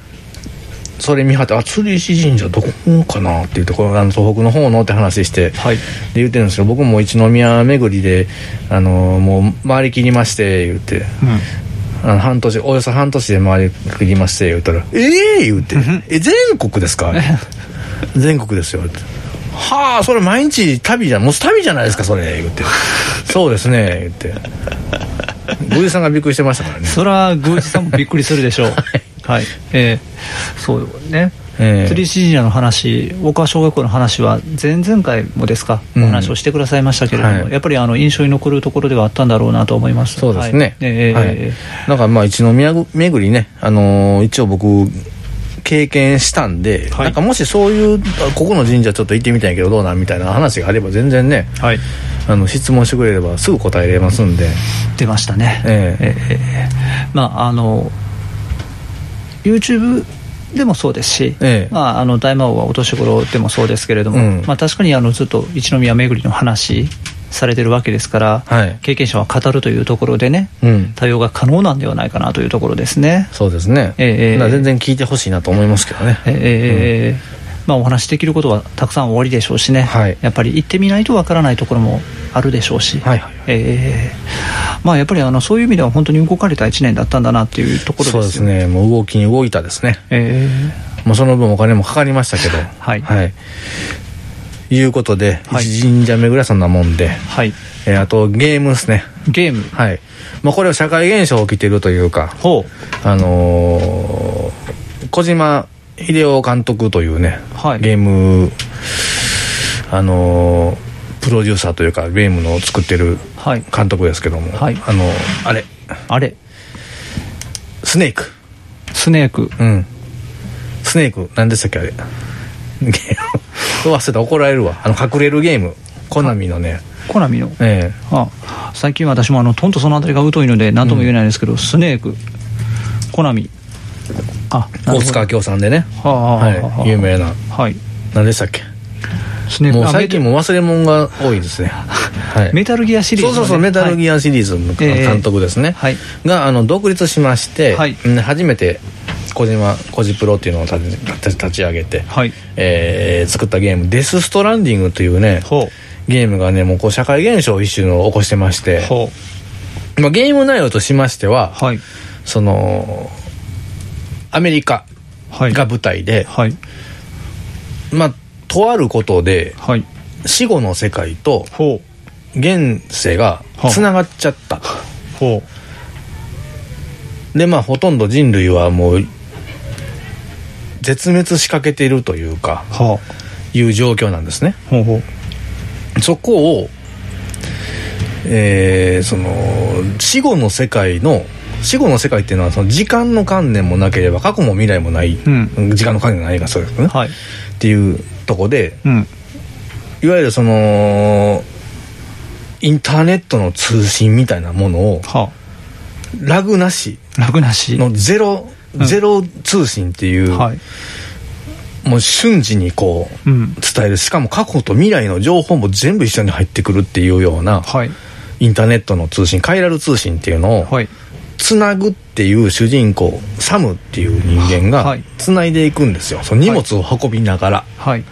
それ見張って、あ、釣り石神社どこかなって言って、これあの東北の方のって話して、はい。で言ってるんですけど、僕も一宮巡りで、あの、もう回りきりまして、言って、あの半年、およそ半年で回りきりまして、言ったら、ええ。言うて、え、全国ですか？全国ですよ、って。はあ、それ毎日旅じゃん、もう旅じゃないですか、それ、言って。そうですね、言って。宮司さんがびっくりしてましたからね。それは宮司さんもびっくりするでしょう。はい、えーそうね、ええ。釣り石神社の話大川小学校の話は前々回もですか、うん。お話をしてくださいましたけれども、はい。やっぱりあの印象に残るところではあったんだろうなと思います。そうですね。はいえはい。えなんかまあ一宮巡りね、あのー一応僕、経験したんで、はい。なんかもしそういう、あここの神社ちょっと行ってみたいけどどうなんみたいな話があれば全然ね、はい。あの質問してくれればすぐ答えれますんで、出ましたね。ええ。ええまああの YouTube でもそうですし、ええ。まあ、あの大魔王はお年頃でもそうですけれども、うん。まあ、確かにあのずっと一宮巡りの話されてるわけですから、はい経験者は語るというところでね、うん、対応が可能なんではないかなというところですね。そうですね。ええだから全然聞いてほしいなと思いますけどね。えーまあ、お話しできることはたくさんおありでしょうしね、はいやっぱり行ってみないとわからないところもあるでしょうし、はいはいえーまあ、やっぱりあのそういう意味では本当に動かれた1年だったんだなっていうところですよそうですね。もう動きに動いたですね。えもうその分お金もかかりましたけど。はいはい。いうことで、はい。一神社巡りはそんなもんで、ーはい、えーあとゲームですね。ゲーム、はい。まあこれは社会現象起きてるというか、ほあのー小島秀夫監督というね、はい。ゲーム、あのープロデューサーというか、ゲームの作ってる監督ですけども、はい。あのあれ、あれ、スネーク。スネーク、うん。スネーク、何でしたっけ、あれ。ゲーム。忘れた、怒られるわ。あの、隠れるゲーム。コナミのね、コナミの、えあ最近私もあのとんとそのあたりが疎いので何とも言えないんですけど、スネーク、コナミ、あえ大塚明夫さんでね、はい、有名な。はい、何でしたっけ？スネーク。もう最近あもう忘れ物が多いですね。はい。メタルギアシリーズそうそうそう、メタルア、ギアシリーズのええ。監督ですね。はい。が、あの、独立しまして、はい。うん初めて、小島、コジプロっていうのを立ち上げて、はい、えー作ったゲーム、デス・ストランディングというね、ほゲームがね、もうこう社会現象を一種の起こしてましてまあ、ゲーム内容としましては、う、はい、その、アメリカはい、が舞台で、はい、まあ、とあることで、はい、死後の世界と現世がつながっちゃった。でまあほとんど人類はもう絶滅しかけているというかう、はいう状況なんですね。あ、ほうほう、そこをえーその死後の世界の死後の世界っていうのはその時間の観念もなければ過去も未来もない、うん。時間の観念がないがそうですね、はい、っていうとこでうん、いわゆるそのインターネットの通信みたいなものをはラグなしあ、楽なし、のゼロ、うんゼロ通信っていう、はい、もう瞬時にこううん、伝える。しかも過去と未来の情報も全部一緒に入ってくるっていうようなはい、インターネットの通信カイラル通信っていうのをはい、つなぐっていう主人公サムっていう人間がはい。つないでいくんですよ。その荷物を運びながら、はい、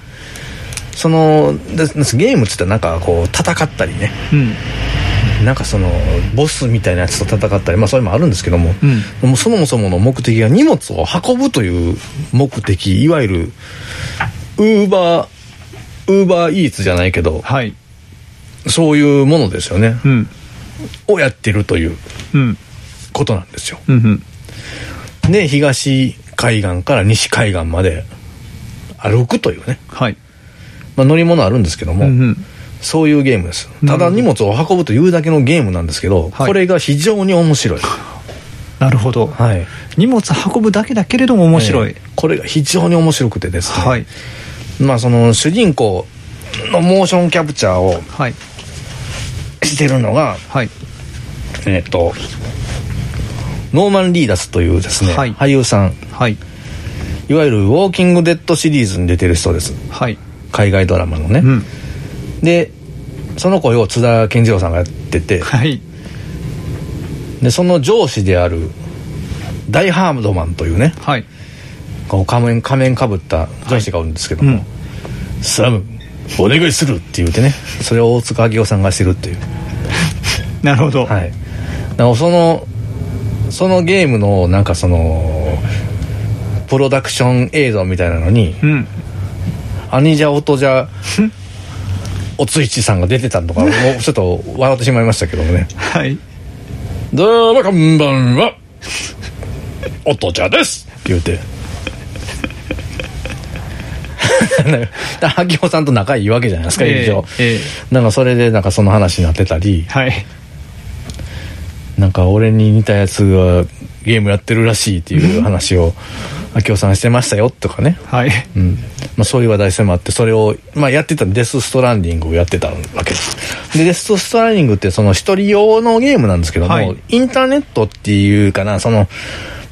そのでゲームっつったらなんかこう戦ったりね。うん、なんかそのボスみたいなやつと戦ったりまあそれもあるんですけども、うん、もうそもそもの目的が荷物を運ぶという目的いわゆるウーバーウーバーイーツじゃないけどはい、そういうものですよね。うん、をやってるといううん、ことなんですよ。うん、うん、で東海岸から西海岸まで歩くというね、はい、まあ、乗り物あるんですけども、うん、うん、そういうゲームです。ただ荷物を運ぶというだけのゲームなんですけど、はい。これが非常に面白い。なるほど、はい。荷物運ぶだけだけれども面白い、えーこれが非常に面白くてですね、はい、まあその主人公のモーションキャプチャーをはい、してるのがはい、えっ、とノーマン・リーダスというですね、はい。俳優さん。はい、いわゆる「ウォーキング・デッド」シリーズに出てる人です。はい、海外ドラマのね、うんでその声を津田健次郎さんがやってて。はい。でその上司であるダイハードマンというね。はい。こう仮面仮面かぶった上司がおるんですけども、うん。サムお願いするって言うてね。それを大塚明夫さんがしてるっていう。なるほど、はい。だからそのそのゲームのなんかそのプロダクション映像みたいなのにうん。兄者音じゃおついちさんが出てたのか もうちょっと笑ってしまいましたけどもね。はい。どうもこんばんは。音じゃです。って言うて。萩尾さんと仲いいわけじゃないですか、ええ一応。ええ。なんかそれでなんかその話になってたり。はい。なんか俺に似たやつがゲームやってるらしいっていう話を明夫さんしてましたよとかね、はい。うん。まあ、そういう話題性もあってそれを、まあ、やってたデス・ストランディングをやってたわけです。でデス・ストランディングってその一人用のゲームなんですけども、はい。インターネットっていうかなその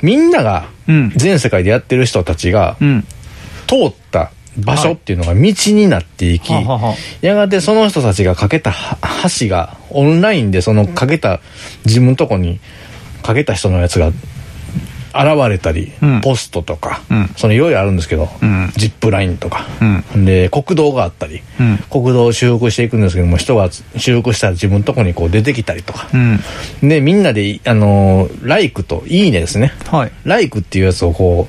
みんながうん。全世界でやってる人たちがうん。通った場所っていうのが道になっていき、はははやがてその人たちが架けたは橋がオンラインでその架けた自分のとこに架けた人のやつが現れたり、うん。ポストとか、うん。そのいろいろあるんですけど、うん。ジップラインとか、うん。で国道があったり、うん。国道を修復していくんですけども人が修復したら自分のとこにこう出てきたりとか。う、ん。でみんなであのーライクといいねですね。はい。ライクっていうやつをこ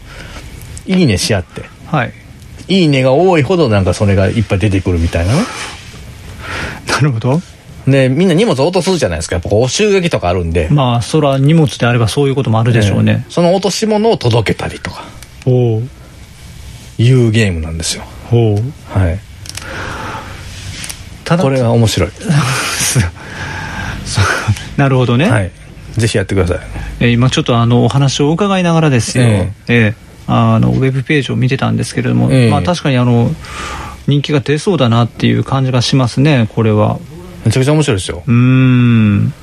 ういいねし合って。はい。いいねが多いほどなんかそれがいっぱい出てくるみたいなね。なるほどでみんな荷物落とすじゃないですか。やっぱこう襲撃とかあるんで、まあそら荷物であればそういうこともあるでしょうね。え。ー、その落とし物を届けたりとか。おおいうゲームなんですよ。おおはい。ただこれが面白い、なるほどね、はい。ぜひやってください。えー今ちょっとあのお話を伺いながらですよ、ええ。えあのウェブページを見てたんですけれども、ええ。まあ、確かにあの人気が出そうだなっていう感じがしますねこれはめちゃくちゃ面白いですよ。うーん。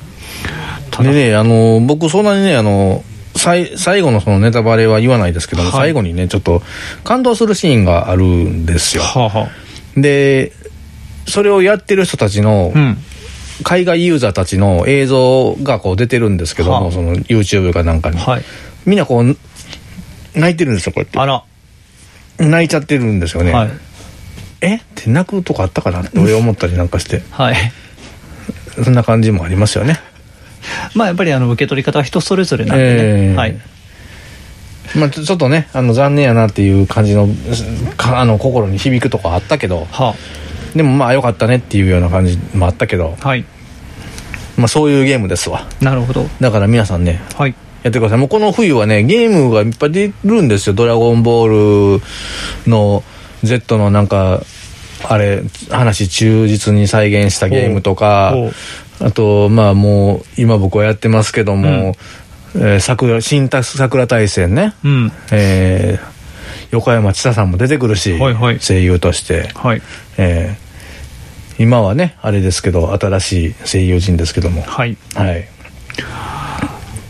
でねあの僕そんなにねあの最最後のそのネタバレは言わないですけども、はい。最後にねちょっと感動するシーンがあるんですよ。はあはでそれをやってる人たちの、あうん。海外ユーザーたちの映像がこう出てるんですけども、はあ。その YouTube かなんかに、はい。みんなこう泣いてるんですよこうやあら、って泣いちゃってるんですよね、はい。え？って泣くとこあったかなって俺思ったりなんかして。はいそんな感じもありますよね。まあやっぱりあの受け取り方は人それぞれなんでね、ええ。はい。まあちょっとねあの残念やなっていう感じのかあの心に響くとこあったけど。はでもまあ良かったねっていうような感じもあったけど、あはい。まあ、そういうゲームですわ。なるほど。だから皆さんねはい。やってください。もうこの冬はねゲームがいっぱい出るんですよ「ドラゴンボール」の Z のなんかあれ話忠実に再現したゲームとかあとまあもう今僕はやってますけども、えー桜新田桜大戦ね、うん。えー横山千沙さんも出てくるし、はいはい。声優として、はい。えー今はねあれですけど新しい声優陣ですけども。はい。はい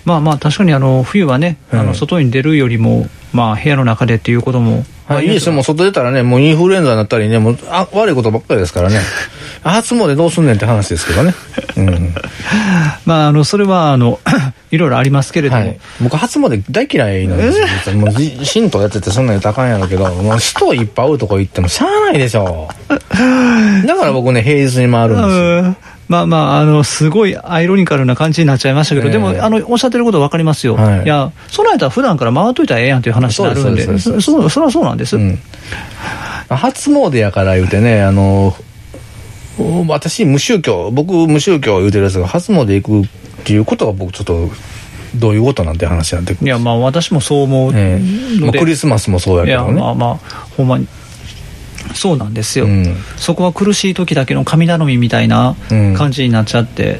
まあまあ確かにあの冬はね、あうんの外に出るよりもまあ部屋の中でっていうことも、はい、いいですよ、もう外出たらね、もうインフルエンザになったりね、もうあ悪いことばっかりですからね、初詣どうすんねんって話ですけどね、うん。まああのそれはあの いろいろありますけれども、はい、僕、初詣大嫌いなんですよ、もうじ神道やってて、そんなに高いんやろうけど、もう人いっぱいおるとこ行ってもしゃあないでしょ、だから僕ね、平日に回るんですよ。うんまあまあ、あの、すごいアイロニカルな感じになっちゃいましたけど、ええでも、あの、おっしゃってること分かりますよ。はいい、や、その間普段から回っといたらええやんという話になるんで、そそそそれはそうなんです。うん初詣やから言うてね、あの、私、無宗教、僕、無宗教言うてるやつが、初詣行くっていうことが僕、ちょっと、どういうことなんて話になってくる。いや、まあ私もそう思うええまあ、クリスマスもそうや、けどね。まあまあ、ほんまに。そうなんですよ、うん。そこは苦しい時だけの神頼みみたいなうん。感じになっちゃって、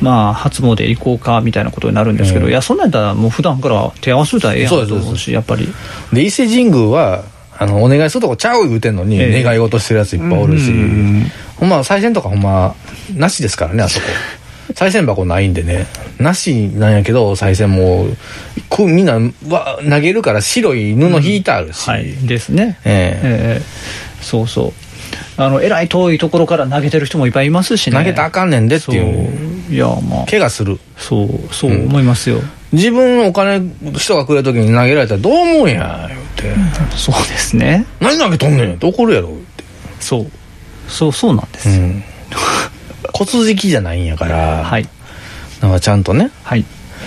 まあ初詣行こうかみたいなことになるんですけど、うん。いやそんなんやったらもう普段から手合わせたらええやんと思うしやっぱり。で伊勢神宮はあのお願いするとこちゃう言うてんのに、ええ。願い事してるやついっぱいおるし、うんほんま賽銭とかほんまなしですからねあそこ。賽銭箱ないんでね。なしなんやけど賽銭もくみんなわ投げるから白い布引いてあるし、はい。ですね。ええ。ええそうそう。あのえらい遠いところから投げてる人もいっぱいいますしね。投げたらあかんねんでっていう。いやまあ。怪我する。そうそう思いますよ、自分お金人がくれる時に投げられたらどう思うんや言って、そうですね。何投げとんねんって怒るやろって。そう。そうそうなんです、うん。骨敷きじゃないんやから、はい。なんかちゃんとね。はい。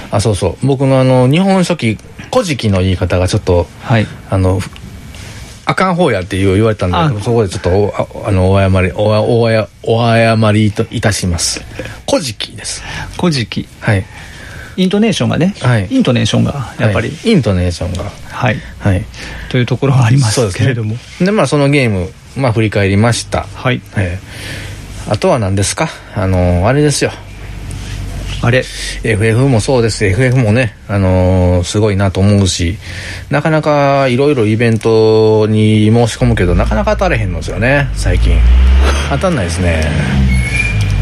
あそうそう。僕のあの日本書紀古事記の言い方がちょっとはい。あのふあかん方やっていう言われたんだけどあそこでちょっとおああのお謝りおおおやお謝りといたします。古事記です。古事記はい。イントネーションがね、はい。イントネーションがやっぱり。はい。イントネーションが。はい、はい。というところはありまそうですけれども、でまあそのゲームまあ振り返りました。はい。ええ。あとは何ですか？あのあれですよあれ FF もそうです。FF もね、あのーすごいなと思うしなかなかいろいろイベントに申し込むけどなかなか当たれへんのですよね最近。当たんないですね。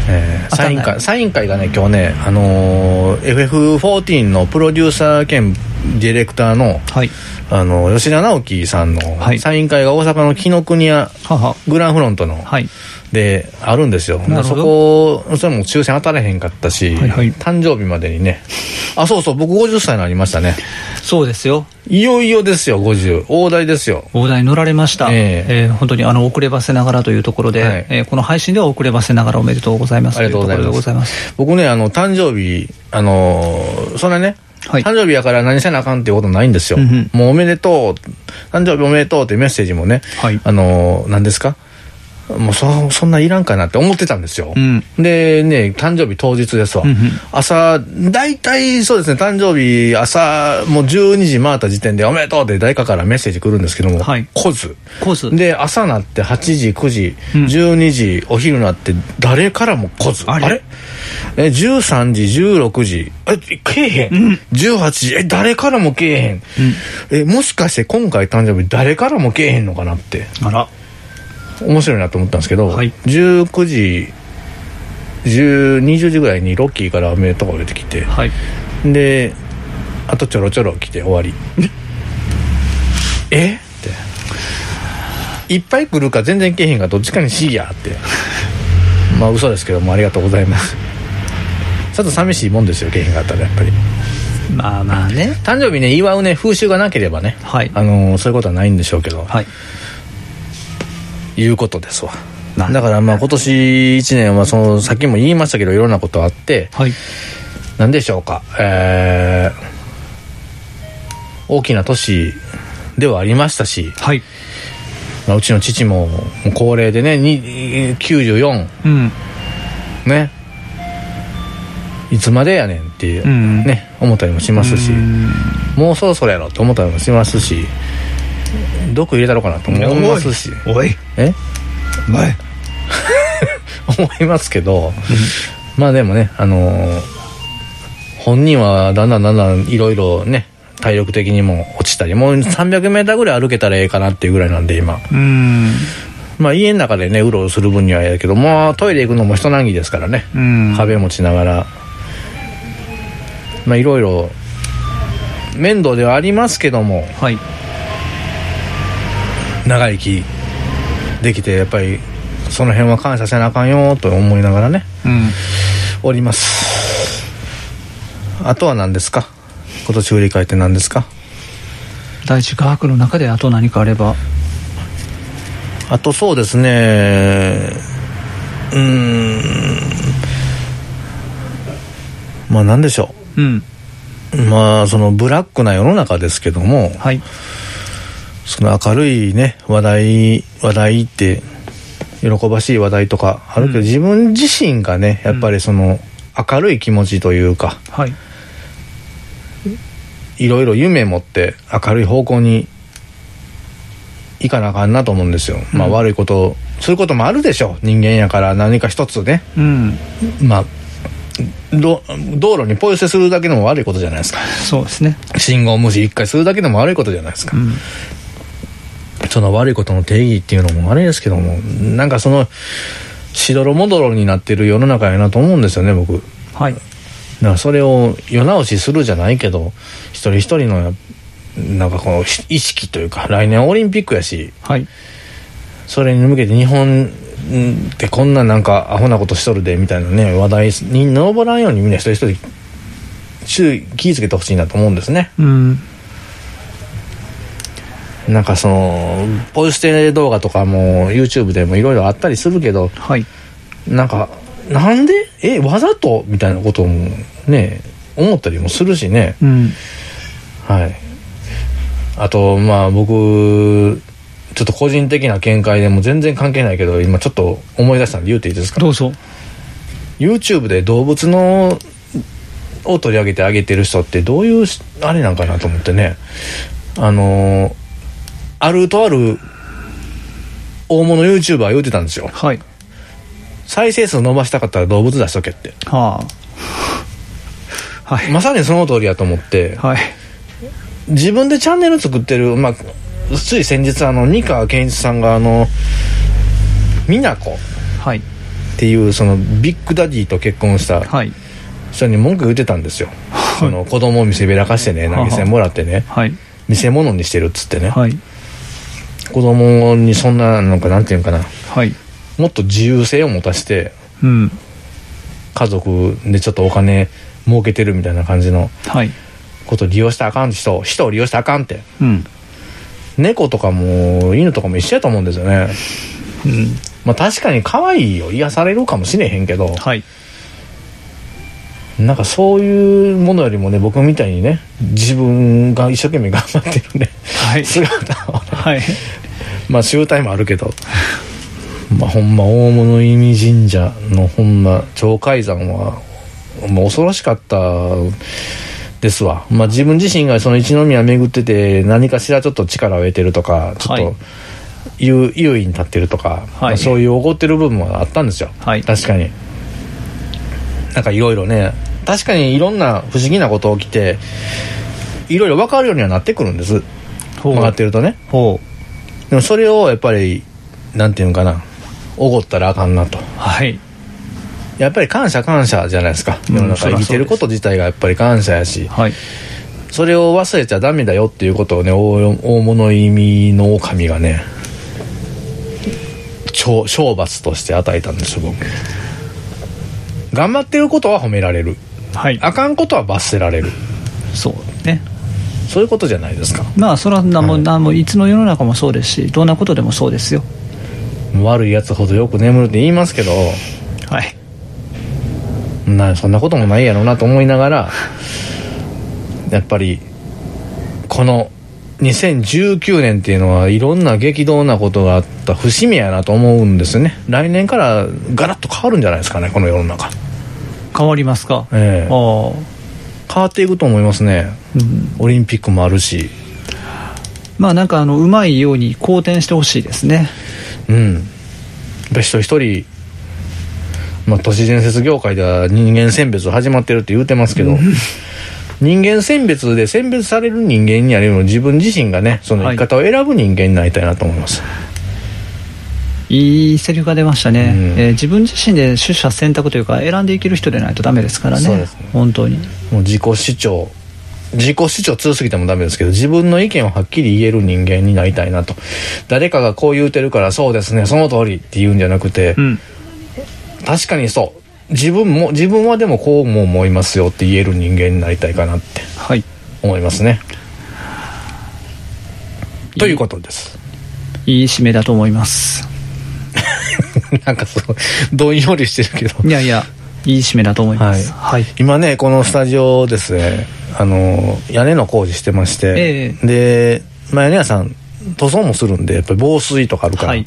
えーサイン会サイン会がね今日ね、あのー FF14 のプロデューサー兼ディレクターの、はい。あの吉田直樹さんのはい。サイン会が大阪の紀ノ国屋グランフロントの、はいであるんですよ。そこそれも抽選当たれへんかったし、はいはい。誕生日までにね。あそうそう僕50歳になりましたね。そうですよ。いよいよですよ50大台ですよ。大台乗られました、ええ。えー本当にあの遅ればせながらというところで、はい。えーこの配信では遅ればせながらおめでとうございますありがとうございます。僕ねあの誕生日あのーそんなね、はい。誕生日やから何せなあかんっていうことないんですよ、うんうん。もうおめでとう誕生日おめでとうってメッセージもね、はい。あのー何ですか？もうそそんないらんかなって思ってたんですよ、うん。でね誕生日当日ですわ、うんうん。朝大体そうですね誕生日朝もう12時回った時点でおめでとうって誰かからメッセージ来るんですけども、はい。来ず。コースで朝なって8時9時、うん。12時お昼なって誰からも来ず。あれ？え13時16時。えけえへん、18時。え誰からもけえへん、えもしかして今回誕生日誰からもけえへんのかなって。あら面白いなと思ったんですけど、はい。19時10 20時ぐらいにロッキーからおめでとうが出てきてはい。であとちょろちょろ来て終わり。え？って。いっぱい来るか全然来えへんかどっちかにしいやって。まあ嘘ですけどもありがとうございます。ちょっと寂しいもんですよ来えへんかったらやっぱり。まあまあね。誕生日ね祝うね風習がなければね、はい。あのーそういうことはないんでしょうけど、はいいうことですわ。なだからまあ今年1年はそのさっきも言いましたけどいろんなことあってはい。何でしょうか。えー大きな都市ではありましたし、はい。まあ、うちの父も高齢でねに94うん。ね。いつまでやねんっていう、うん。ね思ったりもしますしうん。もうそろそろやろって思ったりもしますし毒入れたろうかなとも思いますし。おい。え？おい。思いますけど、まあでもねあのー本人はだんだんだんだんいろいろね体力的にも落ちたりもう 300m ぐらい歩けたらええかなっていうぐらいなんで今。うん。まあ家の中でねうろうろする分にはええけどもうトイレ行くのも一難儀ですからね、うん。壁持ちながら。まあいろいろ面倒ではありますけども。はい長生きできてやっぱりその辺は感謝せなあかんよと思いながらねうん。おります。あとは何ですか？今年振り返って何ですか？第一画伯の中であと何かあれば。あとそうですね。うーん。まあ何でしょう。ん。うまあそのブラックな世の中ですけどもはいその明るいね話題話題って喜ばしい話題とかあるけど、うん。自分自身がねやっぱりその明るい気持ちというか、はい。いろいろ夢持って明るい方向に行かなあかんなと思うんですよ、まあうん悪いことそういうこともあるでしょ人間やから何か一つね。うん。まあど道路にポイ捨てするだけでも悪いことじゃないですか。そうですね。信号無視一回するだけでも悪いことじゃないですか、うんその悪いことの定義っていうのもあれですけどもなんかそのしどろもどろになってる世の中やなと思うんですよね僕。はい。だからそれを世直しするじゃないけど一人一人のなんかこの意識というか来年オリンピックやしはい。それに向けて日本ってこんななんかアホなことしとるでみたいなね話題に上らんようにみんな一人一人注意気ぃつけてほしいなと思うんですね。うんなんかそのポイ捨て動画とかも YouTube でもいろいろあったりするけどはい。なんかなんで？えわざと？みたいなこともね思ったりもするしね。うん。はい。あとまあ僕ちょっと個人的な見解でも全然関係ないけど今ちょっと思い出したんで言っていいですか？どうぞ。YouTube で動物のを取り上げてあげてる人ってどういうあれなんかなと思ってね。あのあるとある大物 YouTuber 言うてたんですよ。はい。再生数伸ばしたかったら動物出しとけって。はあ。はい。まさにその通りやと思って。はい。自分でチャンネル作ってる、まあ、つい先日あの二川健一さんがあの美奈子っはい。ていうそのビッグダディと結婚したはい。人に文句言ってたんですよ。その子供を見せびらかしてね投げ銭もらってね。はい。見せ物にしてるっつってね。はい子供にそんななんかなんていうのかな。はい。もっと自由性を持たしてうん。家族でちょっとお金儲けてるみたいな感じのはい。こと利用したらあかん人人を利用したらあかんって。うん。猫とかも犬とかも一緒やと思うんですよね。うん。まあ確かに可愛いよ。癒されるかもしれへんけど。はいなんかそういうものよりもね僕みたいにね自分が一生懸命頑張ってるねはい。姿をねはい。まあ集大もあるけどまあほんま大物意味神社のほんま鳥海山はもう恐ろしかったですわ。まあ自分自身がその一宮巡ってて何かしらちょっと力を得てるとかちょっはい。と優優位に立ってるとか、まあそういう怒ってる部分はあったんですよ、はい。確かに。なんかいろいろね確かにいろんな不思議なこと起きていろいろ分かるようにはなってくるんです。曲がってるとね。ほでもそれをやっぱりなんていうのかな。おごったらあかんなと。うはい。やっぱり感謝感謝じゃないですか。うん世の中生きてること自体がやっぱり感謝やし。はい。それを忘れちゃダメだよっていうことをね大大物意味の狼がね懲懲罰として与えたんですよ僕。頑張ってることは褒められるはい。あかんことは罰せられる。そうね。そういうことじゃないですか。まあそれは何も,、はい。何もいつの世の中もそうですしどんなことでもそうですよ。悪いやつほどよく眠るって言いますけど。はい。なそんなこともないやろうなと思いながらやっぱりこの2019年っていうのはいろんな激動なことがあった節目やなと思うんですよね。来年からガラッと変わるんじゃないですかねこの世の中変わりますか？ええ。ああ。変わっていくと思いますね。うん。オリンピックもあるし。まあなんかあのうまいように好転してほしいですね。うん。やっぱり一人一人まあ都市伝説業界では人間選別始まってるって言うてますけど人間選別で選別される人間になれるの自分自身がねその生き方を選ぶ人間になりたいなと思います、いいセリフが出ましたね、うん。えー自分自身で取捨選択というか選んでいける人でないとダメですからね。ね。本当に。もう自己主張。自己主張強すぎてもダメですけど自分の意見をはっきり言える人間になりたいなと。誰かがこう言うてるからそうですねその通りって言うんじゃなくて、うん。確かにそう。自分も自分はでもこうも思いますよって言える人間になりたいかなってはい。思いますね。ということです。いい締めだと思います なんかそうどんよりしてるけど。いやいやいい締めだと思います。はい、今ねこのスタジオですねあの屋根の工事してまして、で、まあ、屋根屋さん塗装もするんでやっぱり防水とかあるから、はい。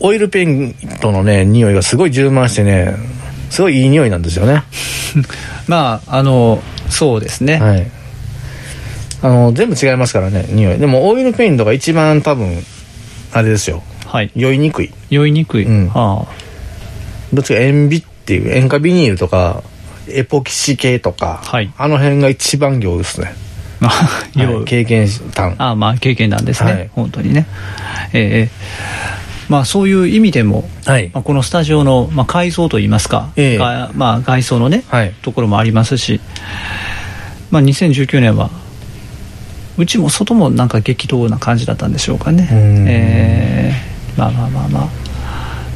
オイルペイントのね匂いがすごい充満してねすごいいい匂いなんですよね。まああのそうですね、はい。あの全部違いますからね匂い。でもオイルペイントが一番多分あれですよはい。酔いにくい。酔いにくい、うん。あ。どっちか塩ビっていう塩化ビニールとかエポキシ系とか、はい。あの辺が一番行ですね、あはい。経験したんああまあ経験なんですね、はい。本当にね。ええまあそういう意味でも、はい。まあ、このスタジオの、まあ、改造といいますか、ええ。がまあ、外装のね、はい。ところもありますし、まあ、2019年はうちも外もなんか激動な感じだったんでしょうかね。うん。えまあまあまあまあ。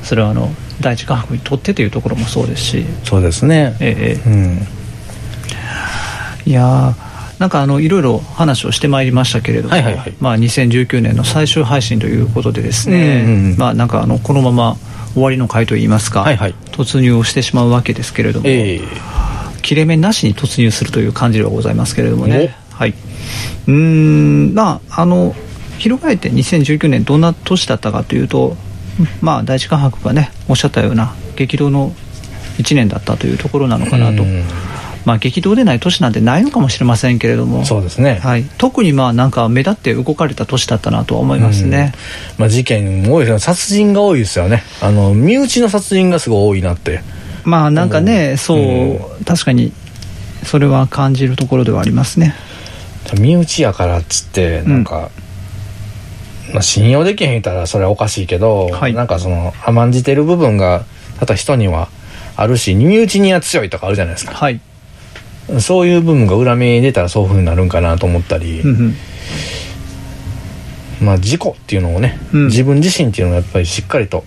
それはあの第一関白にとってというところもそうですし。そうですね。ええうん。いやーなんかあのいろいろ話をしてまいりましたけれども、はいはいはい。まあ、2019年の最終配信ということでですね、うんうんうんまあ、なんかあのこのまま終わりの回といいますか、はいはい。突入をしてしまうわけですけれども、ええ。切れ目なしに突入するという感じではございますけれどもね、はい、うーんまああの翻って2019年どんな年だったかというと、まあ、第一関白がねおっしゃったような激動の1年だったというところなのかなと、うん。まあ、激動でない年なんてないのかもしれませんけれども。そうですね。はい、特にまあなんか目立って動かれた年だったなとは思いますね、まあ、事件も多いですよ殺人が多いですよね。あの身内の殺人がすごい多いなって。まあなんかねそう、う確かにそれは感じるところではありますね。身内やからっつってなんか、まあ、信用できへん言ったらそれはおかしいけど、はい。なんかその甘んじてる部分がただ人にはあるし身内には強いとかあるじゃないですか。はい、そういう部分が裏目に出たらそういうふうになるんかなと思ったり、うんうん。まあ事故っていうのをね、うん。自分自身っていうのをやっぱりしっかりと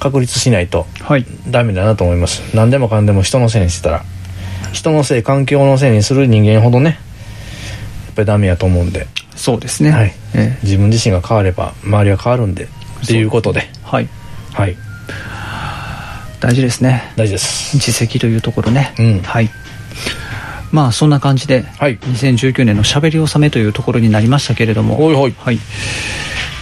確立しないとはい。ダメだなと思います。何でもかんでも人のせいにしてたら人のせい環境のせいにする人間ほどねやっぱりダメやと思うんで、そうですね、はい。え自分自身が変われば周りは変わるんでっていうことで。えはい。はい。大事ですね。大事です。自責というところね、うん。はい。まあそんな感じで、はい。2019年のしゃべり納めというところになりましたけれども。おいほい。はい、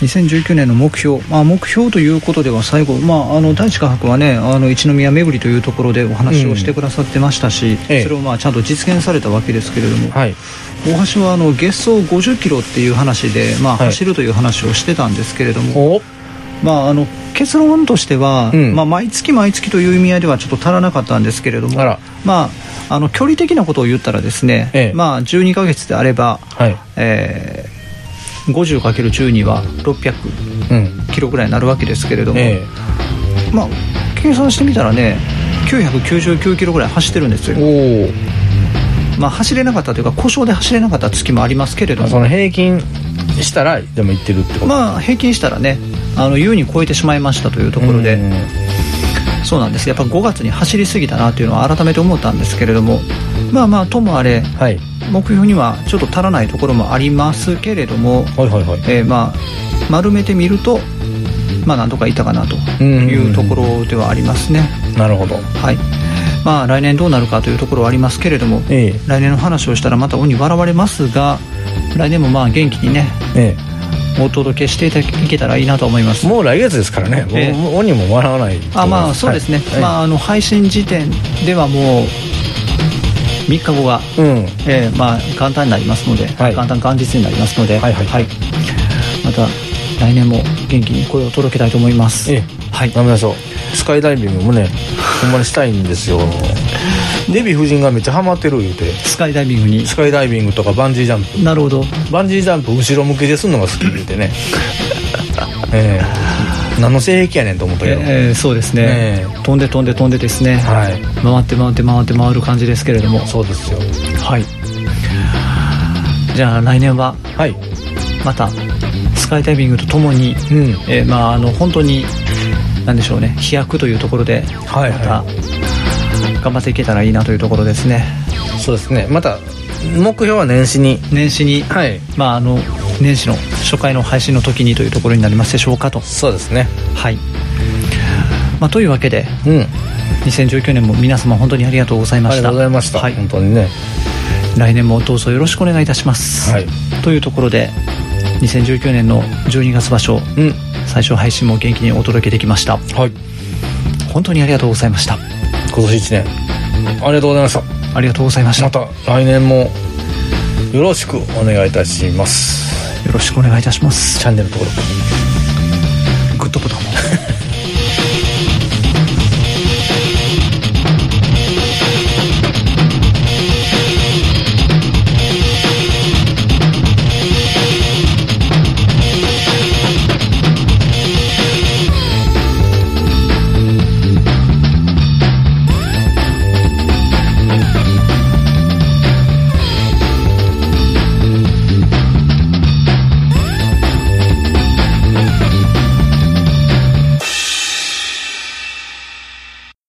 2019年の目標、まあ、目標ということでは最後、まあ、あの第一科博はねあの一宮巡りというところでお話をしてくださってましたし、ええ。それをまあちゃんと実現されたわけですけれども、はい。大橋はあの月走50キロっていう話で、まあ、はい。走るという話をしてたんですけれども、おまあ、あの結論としては、うん。まあ、毎月毎月という意味合いではちょっと足らなかったんですけれどもあら。まあ、あの距離的なことを言ったらですね、ええ。まあ、12ヶ月であれば、はい。えー、50×12 は600うん。キロぐらいになるわけですけれども、えまあ、計算してみたらね999キロぐらい走ってるんですよ。まあ、走れなかったというか故障で走れなかった月もありますけれども。おその平均したらでもいってるってこと。まあ平均したらねあの優に超えてしまいましたというところで、うん。そうなんです。やっぱ5月に走りすぎたなというのは改めて思ったんですけれどもまあまあともあれはい。目標にはちょっと足らないところもありますけれども、はいはいはい。えーまあ丸めてみるとまあなんとかいったかなというところではありますね、なるほど。はい。まあ来年どうなるかというところはありますけれどもええ。来年の話をしたらまた鬼笑われますが来年もまあ元気にねえお届けしていけたらいいなと思います。えもう来月ですからね、ええ。もう鬼も笑わないあまあそうですね、はい。まああの配信時点ではもう3日後が、うん。えーまあ簡単になりますので、はい。簡単元日になりますので、はいはいはい。また来年も元気に声を届けたいと思います、ええ。はい。ダメだそう。スカイダイビングもねほんまにしたいんですよ。デヴィ夫人がめっちゃハマってる言うて。スカイダイビングに。スカイダイビングとかバンジージャンプ。なるほど。バンジージャンプ後ろ向きですんのが好き言うてね。ええ何の性癖やねんと思ったけど、えーそうですね、え。飛んで飛んで飛んでですね、はい。回って回って回って回る感じですけれども。そうですよ。はい。じゃあ来年ははい。またスカイダイビングとともに、うん。えーまああの本当に何でしょうね。飛躍というところではいまたは頑張っていけたらいいなというところですね。そうですね。また目標は年始に。年始に、はい。まああの年始の初回の配信の時にというところになりますでしょうかと。そうですね。はい、まあ、というわけでうん。2019年も皆様本当にありがとうございました。ありがとうございました、はい、本当にね。来年もどうぞよろしくお願いいたします、はい。というところで2019年の12月場所うん。最初配信も元気にお届けできました。はい。本当にありがとうございました。今年1年。ありがとうございました。ありがとうございました。また来年もよろしくお願いいたしますよろしくお願いいたします。チャンネル登録グッドボタンも